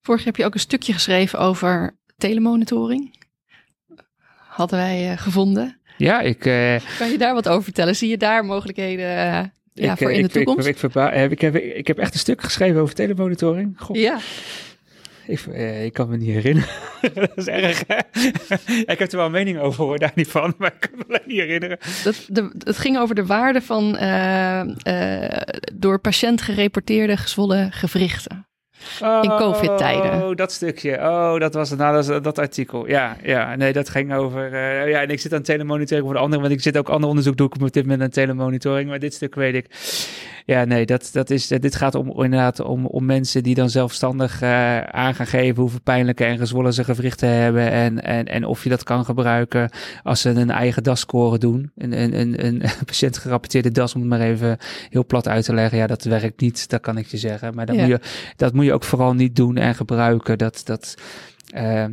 Vorig heb je ook een stukje geschreven over telemonitoring. Hadden wij uh, gevonden. Ja, ik... Uh, kan je daar wat over vertellen? Zie je daar mogelijkheden ja, ik, voor in ik, de toekomst? Ik, ik, heb, ik, heb, ik heb echt een stuk geschreven over telemonitoring. God. Ja. Ik, uh, ik kan me niet herinneren. dat is erg. Hè? ik heb er wel een mening over, hoor, daar niet van, maar ik kan me niet herinneren. Dat, de, het ging over de waarde van uh, uh, door patiënt gereporteerde gezwollen gewrichten. Oh, in COVID-tijden. Oh, dat stukje. Oh, dat was het. Nou, dat, dat artikel. Ja, ja, nee, dat ging over. Uh, ja, en ik zit aan telemonitoring voor de andere, want ik zit ook ander onderzoek doe ik op dit moment aan telemonitoring, maar dit stuk weet ik. Ja, nee, dat, dat is, dit gaat om, inderdaad om, om mensen die dan zelfstandig uh, aan gaan geven hoeveel pijnlijke en gezwollen ze gewrichten hebben. En, en, en of je dat kan gebruiken als ze een eigen DAS-score doen. Een, een, een, een patiënt gerapporteerde DAS, om het maar even heel plat uit te leggen. Ja, dat werkt niet, dat kan ik je zeggen. Maar dat, ja. moet, je, dat moet je ook vooral niet doen en gebruiken. Dat, dat, uh,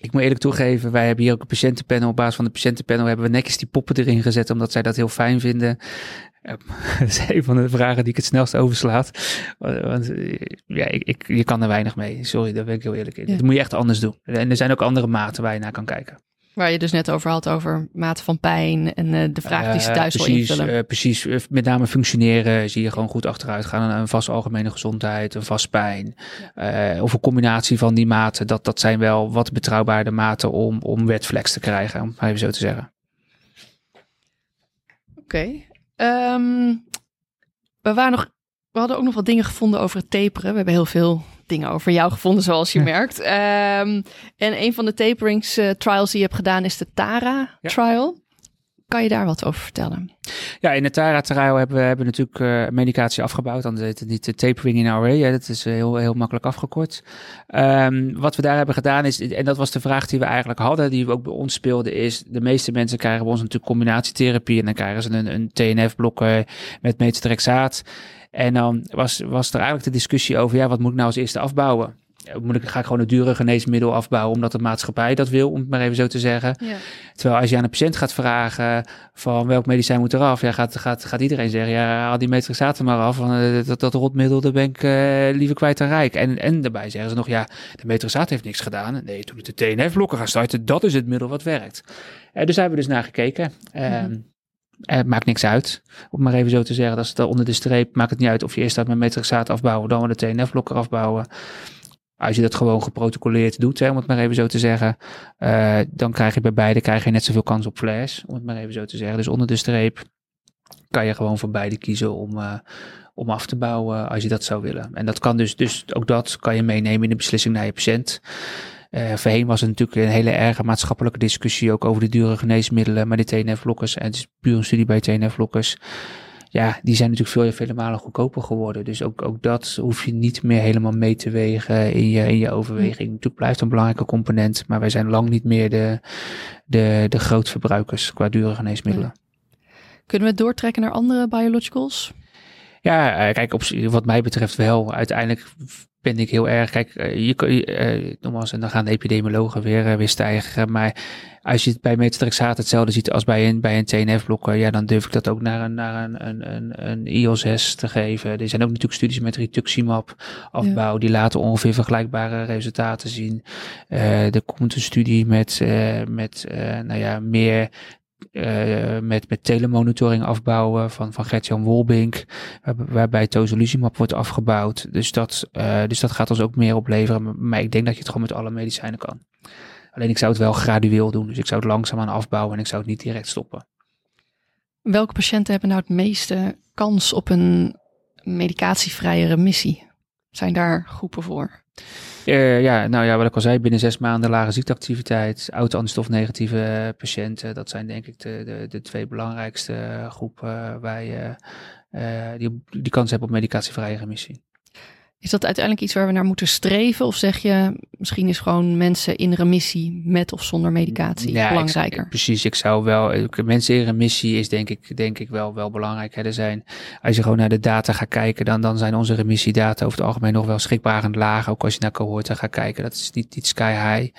ik moet eerlijk toegeven, wij hebben hier ook een patiëntenpanel. Op basis van de patiëntenpanel hebben we netjes die poppen erin gezet, omdat zij dat heel fijn vinden. dat is een van de vragen die ik het snelst overslaat. Want ja, ik, ik, je kan er weinig mee. Sorry, daar ben ik heel eerlijk in. Ja. Dat moet je echt anders doen. En er zijn ook andere maten waar je naar kan kijken. Waar je dus net over had, over mate van pijn en uh, de vraag die ze thuis uh, precies, wil invullen. Uh, precies, met name functioneren zie je gewoon goed achteruit gaan. Een vast algemene gezondheid, een vast pijn. Ja. of een combinatie van die maten. Dat, dat zijn wel wat betrouwbaarde maten om, om wetflex te krijgen, om even zo te zeggen. Oké. Okay. Um, we, waren nog, we hadden ook nog wat dingen gevonden over het taperen. We hebben heel veel dingen over jou gevonden, zoals je merkt. Um, en een van de taperings uh, trials die je hebt gedaan is de TARA ja. trial. Kan je daar wat over vertellen? Ja, in de TARA-trial hebben we hebben natuurlijk uh, medicatie afgebouwd. Dan heet het niet de tapering in RA. Ja, dat is heel, heel makkelijk afgekort. Um, wat we daar hebben gedaan is, en dat was de vraag die we eigenlijk hadden, die ook bij ons speelden, is de meeste mensen krijgen bij ons natuurlijk combinatietherapie. En dan krijgen ze een, een TNF-blokker met metotrexaat. En dan was, was er eigenlijk de discussie over, ja, wat moet ik nou als eerste afbouwen? Moet ik, ga ik gewoon een dure geneesmiddel afbouwen omdat de maatschappij dat wil, om het maar even zo te zeggen. Ja. Terwijl als je aan een patiënt gaat vragen van welk medicijn moet eraf, ja, gaat, gaat, gaat iedereen zeggen, ja, haal die metrixaten maar af, van uh, dat, dat rotmiddel, daar ben ik uh, liever kwijt dan rijk. En, en daarbij zeggen ze nog, ja, de metrixaat heeft niks gedaan. Nee, toen ik de TNF-blokker gaan starten, dat is het middel wat werkt. Uh, dus daar hebben we dus naar gekeken. Mm het maakt niks uit, om maar even zo te zeggen. Dat is onder de streep, maakt het niet uit of je eerst uit met metrixaat afbouwen, dan we de TNF-blokker afbouwen. Als je dat gewoon geprotocoleerd doet, om het maar even zo te zeggen, uh, dan krijg je bij beide krijg je net zoveel kans op flash, om het maar even zo te zeggen. Dus onder de streep kan je gewoon voor beide kiezen om, uh, om af te bouwen als je dat zou willen. En dat kan dus, dus ook dat kan je meenemen in de beslissing naar je patiënt. Uh, voorheen was het natuurlijk een hele erge maatschappelijke discussie ook over de dure geneesmiddelen, maar de TNF-blokkers, en het is puur een studie bij TNF-blokkers ja, die zijn natuurlijk veel, vele malen goedkoper geworden. Dus ook, ook dat hoef je niet meer helemaal mee te wegen in je, in je overweging. Natuurlijk blijft een belangrijke component, maar wij zijn lang niet meer de, de, de grootverbruikers qua dure geneesmiddelen. Kunnen we doortrekken naar andere biologicals? Ja, eh, kijk, op, wat mij betreft wel. Uiteindelijk ben ik heel erg. Kijk, eh, je, je, eh, nogmaals, en dan gaan de epidemiologen weer, weer stijgen. Maar als je het bij metatrexaat hetzelfde ziet als bij een, bij een TNF-blokker, ja, dan durf ik dat ook naar een, naar een, een, een, een IL-6 te geven. Er zijn ook natuurlijk studies met rituximab afbouw, die laten ongeveer vergelijkbare resultaten zien. Er komt een studie met, met nou ja, meer eh, met, met telemonitoring afbouwen van, van Gert-Jan Wolbink, waar- waarbij tozolizumab wordt afgebouwd. Dus dat, eh, dus dat gaat ons ook meer opleveren. Maar ik denk dat je het gewoon met alle medicijnen kan. Alleen ik zou het wel gradueel doen. Dus ik zou het langzaam aan afbouwen en ik zou het niet direct stoppen. Welke patiënten hebben nou het meeste kans op een medicatievrije remissie? Zijn daar groepen voor? Eh, ja, nou ja, wat ik al zei, binnen zes maanden lage ziekteactiviteit, auto-anstofnegatieve eh, patiënten. Dat zijn denk ik de, de, de twee belangrijkste eh, groepen waar die, die kans hebben op medicatievrije remissie. Is dat uiteindelijk iets waar we naar moeten streven? Of zeg je, misschien is gewoon mensen in remissie met of zonder medicatie Ja, belangrijker? ik- precies, ik zou wel. Mensen in remissie is denk ik, denk ik wel, wel belangrijk. Hè. Er zijn, als je gewoon naar de data gaat kijken, dan, dan zijn onze remissiedata over het algemeen nog wel schrikbarend laag. Ook als je naar cohorten gaat kijken, dat is niet, niet sky high.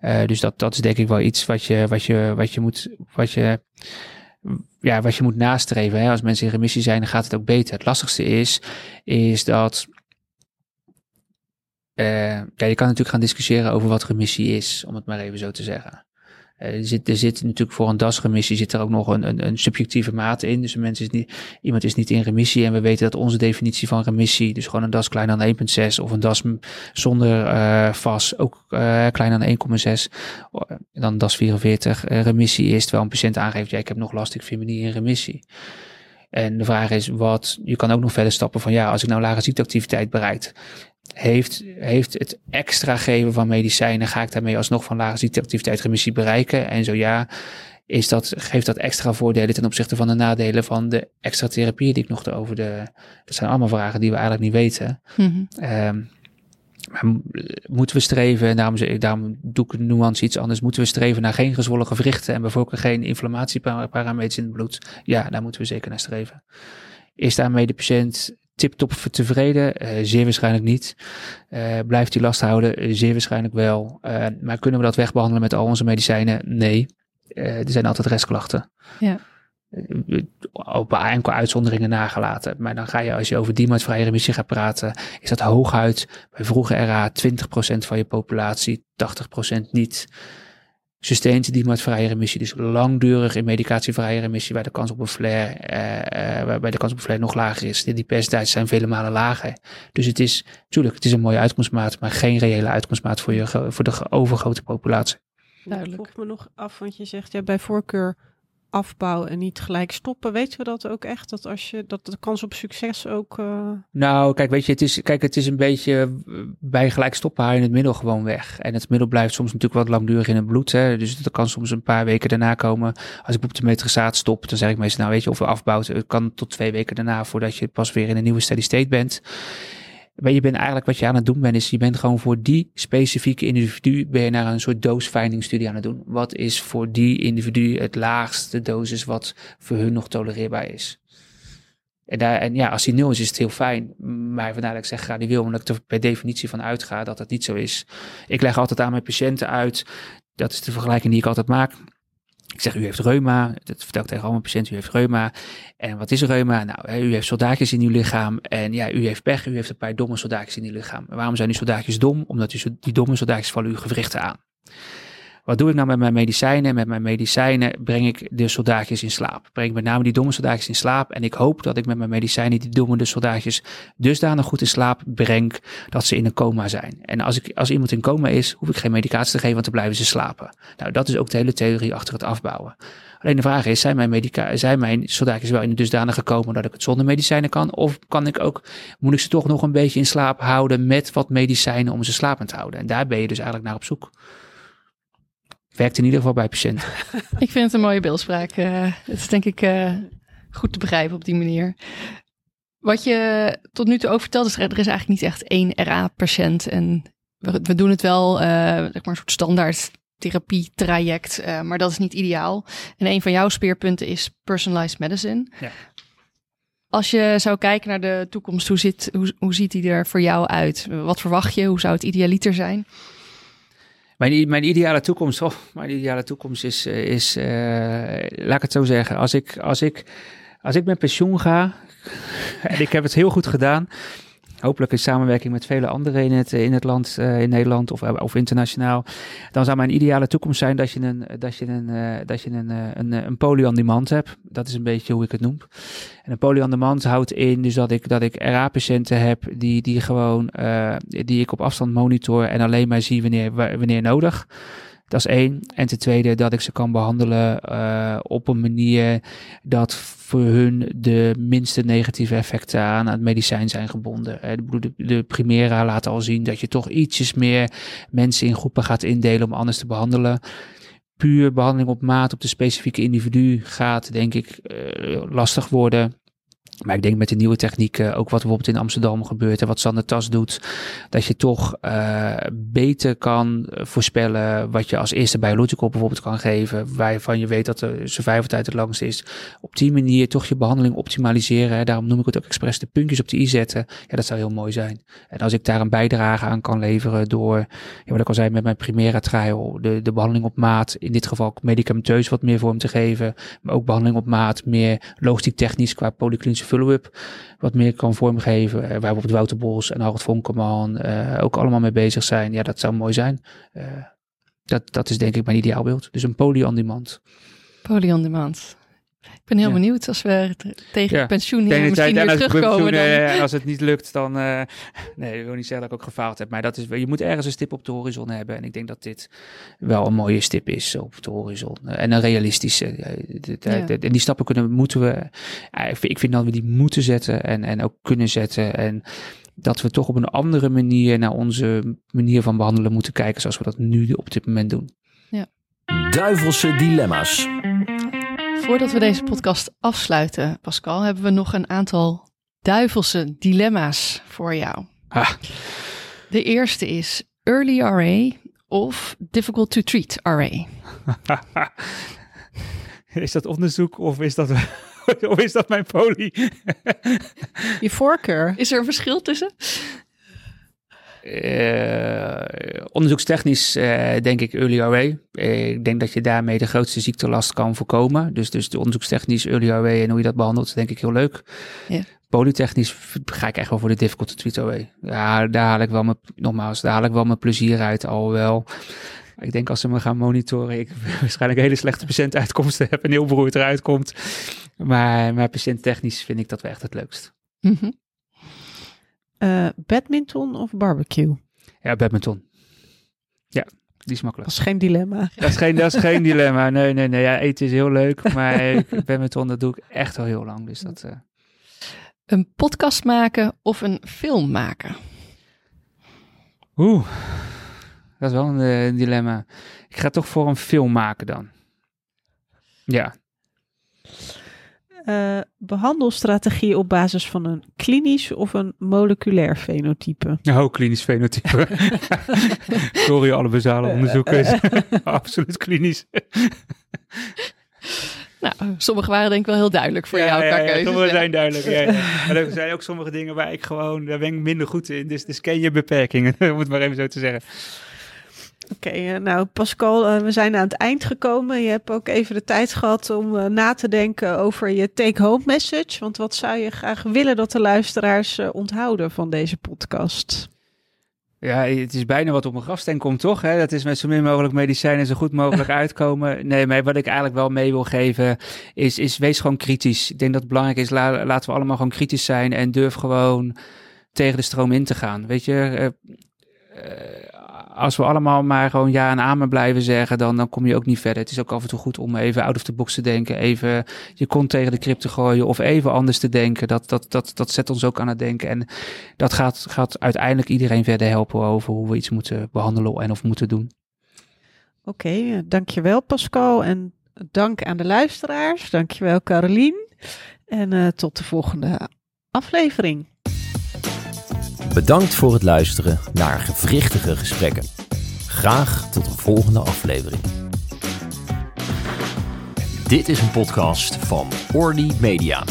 Eh, dus dat, dat is denk ik wel iets wat je, wat je, wat je moet. Wat je, ja, wat je moet nastreven. Hè. Als mensen in remissie zijn, dan gaat het ook beter. Het lastigste is, is dat. Eh, ja, je kan natuurlijk gaan discussiëren over wat remissie is, om het maar even zo te zeggen. Eh, er, zit, er zit natuurlijk voor een DAS-remissie zit er ook nog een, een, een subjectieve mate in. Dus een mens is niet, iemand is niet in remissie. En we weten dat onze definitie van remissie, dus gewoon een DAS kleiner dan 1,6 of een DAS zonder eh VAS ook kleiner dan 1,6. Oh, Dan DAS 44 eh, remissie is, terwijl een patiënt aangeeft, ja, ik heb nog last, ik vind me niet in remissie. En de vraag is wat, je kan ook nog verder stappen van ja, als ik nou lage ziekteactiviteit bereikt, heeft, heeft het extra geven van medicijnen, ga ik daarmee alsnog van lage ziekteactiviteit remissie bereiken? En zo ja, is dat, geeft dat extra voordelen ten opzichte van de nadelen van de extra therapie die ik nog over de. Dat zijn allemaal vragen die we eigenlijk niet weten. Mhm. Ehm, maar mo- moeten we streven, en daarom, doe ik nuance iets anders, moeten we streven naar geen gezwollen gewrichten en bijvoorbeeld geen inflammatieparameters in het bloed? Ja, daar moeten we zeker naar streven. Is daarmee de patiënt tip-top tevreden? Eh, zeer waarschijnlijk niet. Eh, blijft hij last houden? Eh, zeer waarschijnlijk wel. Maar kunnen we dat wegbehandelen met al onze medicijnen? Nee. Er zijn altijd restklachten. Ja. Op enkele uitzonderingen nagelaten. Maar dan ga je, als je over diemoedvrije remissie gaat praten, is dat hooguit bij vroege RA 20% van je populatie, 80% niet. Sustained diemoedvrije remissie, dus langdurig in medicatievrije remissie, waar de kans op een flare, eh, eh, waarbij de kans op een flare nog lager is. Die percentages zijn vele malen lager. Dus het is, natuurlijk, het is een mooie uitkomstmaat, maar geen reële uitkomstmaat voor, je, voor de overgrote populatie. Duidelijk. Ik vroeg me nog af, want je zegt ja, bij voorkeur afbouwen en niet gelijk stoppen. Weten we dat ook echt? Dat als je dat de kans op succes ook. eh, Nou, kijk, weet je, het is, kijk, het is een beetje eh, bij gelijk stoppen haal je het middel gewoon weg. En het middel blijft soms natuurlijk wat langdurig in het bloed. Hè? Dus dat kan soms een paar weken daarna komen. Als ik op de metrasaat stop, dan zeg ik meestal, nou weet je, of we afbouwt. Het kan tot twee weken daarna voordat je pas weer in een nieuwe steady state bent. Maar je bent eigenlijk wat je aan het doen bent, is je bent gewoon voor die specifieke individu ben je naar een soort dose-finding aan het doen. Wat is voor die individu het laagste dosis wat voor hun nog tolereerbaar is? En, daar, en ja, als die nul is, is het heel fijn. Maar vandaar dat ik zeg gradueel, omdat ik er per definitie van uitga dat dat niet zo is. Ik leg altijd aan mijn patiënten uit, dat is de vergelijking die ik altijd maak. Ik zeg, u heeft reuma. Dat vertel ik tegen al mijn patiënten, u heeft reuma. En wat is reuma? Nou, u heeft soldaatjes in uw lichaam. En ja, u heeft pech, u heeft een paar domme soldaatjes in uw lichaam. Waarom zijn die soldaatjes dom? Omdat die domme soldaatjes vallen uw gewrichten aan. Wat doe ik nou met mijn medicijnen? Met mijn medicijnen breng ik de soldaatjes in slaap. Breng ik met name die domme soldaatjes in slaap. En ik hoop dat ik met mijn medicijnen die domme soldaatjes dusdanig goed in slaap breng dat ze in een coma zijn. En als, ik, als iemand in coma is, hoef ik geen medicatie te geven, want dan blijven ze slapen. Nou, dat is ook de hele theorie achter het afbouwen. Alleen de vraag is, zijn mijn, medica zijn mijn soldaatjes wel in de dusdanige coma dat ik het zonder medicijnen kan? Of kan ik ook, moet ik ze toch nog een beetje in slaap houden met wat medicijnen om ze slapend te houden? En daar ben je dus eigenlijk naar op zoek. Werkt in ieder geval bij patiënten. Ik vind het een mooie beeldspraak. Eh, het is denk ik eh, goed te begrijpen op die manier. Wat je tot nu toe ook vertelt, is er is eigenlijk niet echt één RA-patiënt. En we, we doen het wel, eh, zeg maar een soort standaard therapietraject, maar dat is niet ideaal. En een van jouw speerpunten is personalized medicine. Ja. Als je zou kijken naar de toekomst, hoe, zit, hoe, hoe ziet die er voor jou uit? Wat verwacht je? Hoe zou het idealiter zijn? Mijn, mijn ideale toekomst, oh, mijn ideale toekomst is, eh, is eh, laat ik het zo zeggen, als ik, als ik, als ik met pensioen ga, en ik heb het heel goed gedaan, hopelijk in samenwerking met vele anderen in het, in het land, eh, in Nederland of, of internationaal, dan zou mijn ideale toekomst zijn dat je een, dat je een, eh, dat je een, eh, een, eh, een poly on demand hebt. Dat is een beetje hoe ik het noem. En een poly on demand houdt in dus dat ik, dat ik RA-patiënten heb die, die gewoon, eh, die ik op afstand monitor en alleen maar zie wanneer, wa- wanneer nodig. Dat is één. En ten tweede dat ik ze kan behandelen eh, op een manier dat voor hun de minste negatieve effecten aan het medicijn zijn gebonden. Eh, de, de, Primera laat al zien dat je toch ietsjes meer mensen in groepen gaat indelen om anders te behandelen. Puur behandeling op maat op de specifieke individu gaat denk ik eh, lastig worden. Maar ik denk met de nieuwe technieken, ook wat bijvoorbeeld in Amsterdam gebeurt en wat Sander Tas doet, dat je toch eh, beter kan voorspellen wat je als eerste biological bijvoorbeeld kan geven, waarvan je weet dat de survival tijd het langst is. Op die manier toch je behandeling optimaliseren. Hè. Daarom noem ik het ook expres de puntjes op de i zetten. Ja, dat zou heel mooi zijn. En als ik daar een bijdrage aan kan leveren door, ja, wat ik al zei met mijn Primera trial, de, de behandeling op maat, in dit geval medicamenteus wat meer vorm te geven, maar ook behandeling op maat, meer logistiek technisch qua polyklinische follow-up, wat meer kan vormgeven. Waar bijvoorbeeld Wouter Bos en Harold Vonkerman ook allemaal mee bezig zijn. Ja, dat zou mooi zijn. Dat, dat is denk ik mijn ideaalbeeld. Dus een poly on demand. Poly on demand. Ik ben heel Ja. benieuwd als we tegen Ja. het pensioen hier misschien tijd- weer als terugkomen. pensioen, Dan... eh, als het niet lukt, dan. eh, nee, ik wil niet zeggen dat ik ook gefaald heb. Maar dat is, je moet ergens een stip op de horizon hebben. En ik denk dat dit wel een mooie stip is op de horizon. Eh, En een realistische. Ja. En die stappen kunnen, moeten we. ik vind- Ik vind dat we die moeten zetten en, en ook kunnen zetten. En dat we toch op een andere manier naar onze manier van behandelen moeten kijken. Zoals we dat nu op dit moment doen. Duivelse dilemma's. Voordat we deze podcast afsluiten, Pascal, hebben we nog een aantal duivelse dilemma's voor jou. Ah. De eerste is early RA of difficult to treat RA. is dat onderzoek of is dat, of is dat mijn poli? Je voorkeur. Is er een verschil tussen? Eh, onderzoekstechnisch eh, denk ik early RA. Eh, ik denk dat je daarmee de grootste ziektelast kan voorkomen. Dus, dus de onderzoekstechnisch early RA en hoe je dat behandelt, is denk ik heel leuk. Ja. Polytechnisch ga ik echt wel voor de difficult to treat RA. Ja, daar haal ik wel mijn, nogmaals, daar haal ik wel mijn plezier uit al wel. Ik denk als ze me gaan monitoren, ik waarschijnlijk hele slechte patiëntuitkomsten heb en heel beroerd eruit komt. Maar, maar patiënttechnisch vind ik dat wel echt het leukst. Mhm. Eh, badminton of barbecue? Ja, badminton. Ja, die is makkelijk. Dat is geen dilemma. Dat is geen, dat is geen dilemma. Nee, nee, nee. Ja, eten is heel leuk. Maar met dat doe ik echt al heel lang. Dus dat. eh, Een podcast maken of een film maken? Oeh. Dat is wel een, eh, dilemma. Ik ga toch voor een film maken dan. Ja. Eh, behandelstrategie op basis van een klinisch of een moleculair fenotype? Oh, klinisch fenotype. Sorry, alle basale onderzoekers. Absoluut klinisch. Nou, sommige waren denk ik wel heel duidelijk voor jou qua keuzes, sommige zijn duidelijk. Ja, ja. Maar er zijn ook sommige dingen waar ik gewoon, daar ben ik minder goed in. Dus, dus ken je beperkingen, om het maar even zo te zeggen. Oké, eh, nou Pascal, eh, we zijn aan het eind gekomen. Je hebt ook even de tijd gehad om eh, na te denken over je take-home message. Want wat zou je graag willen dat de luisteraars onthouden van deze podcast? Ja, het is bijna wat op mijn grafsteen komt, toch? Hè? Dat is met zo min mogelijk medicijnen zo goed mogelijk uitkomen. Nee, maar wat ik eigenlijk wel mee wil geven, is, is wees gewoon kritisch. Ik denk dat het belangrijk is, la- laten we allemaal gewoon kritisch zijn en durf gewoon tegen de stroom in te gaan. Weet je, als we allemaal maar gewoon ja en amen blijven zeggen, dan, dan kom je ook niet verder. Het is ook af en toe goed om even out of the box te denken, even je kont tegen de krip te gooien of even anders te denken. Dat, dat, dat, dat zet ons ook aan het denken. En dat gaat, gaat uiteindelijk iedereen verder helpen over hoe we iets moeten behandelen en of moeten doen. Oké, eh, dankjewel Pascal en dank aan de luisteraars. Dankjewel Carolien. En eh, tot de volgende aflevering. Bedankt voor het luisteren naar gewrichtige gesprekken. Graag tot een volgende aflevering. Dit is een podcast van Orly Media.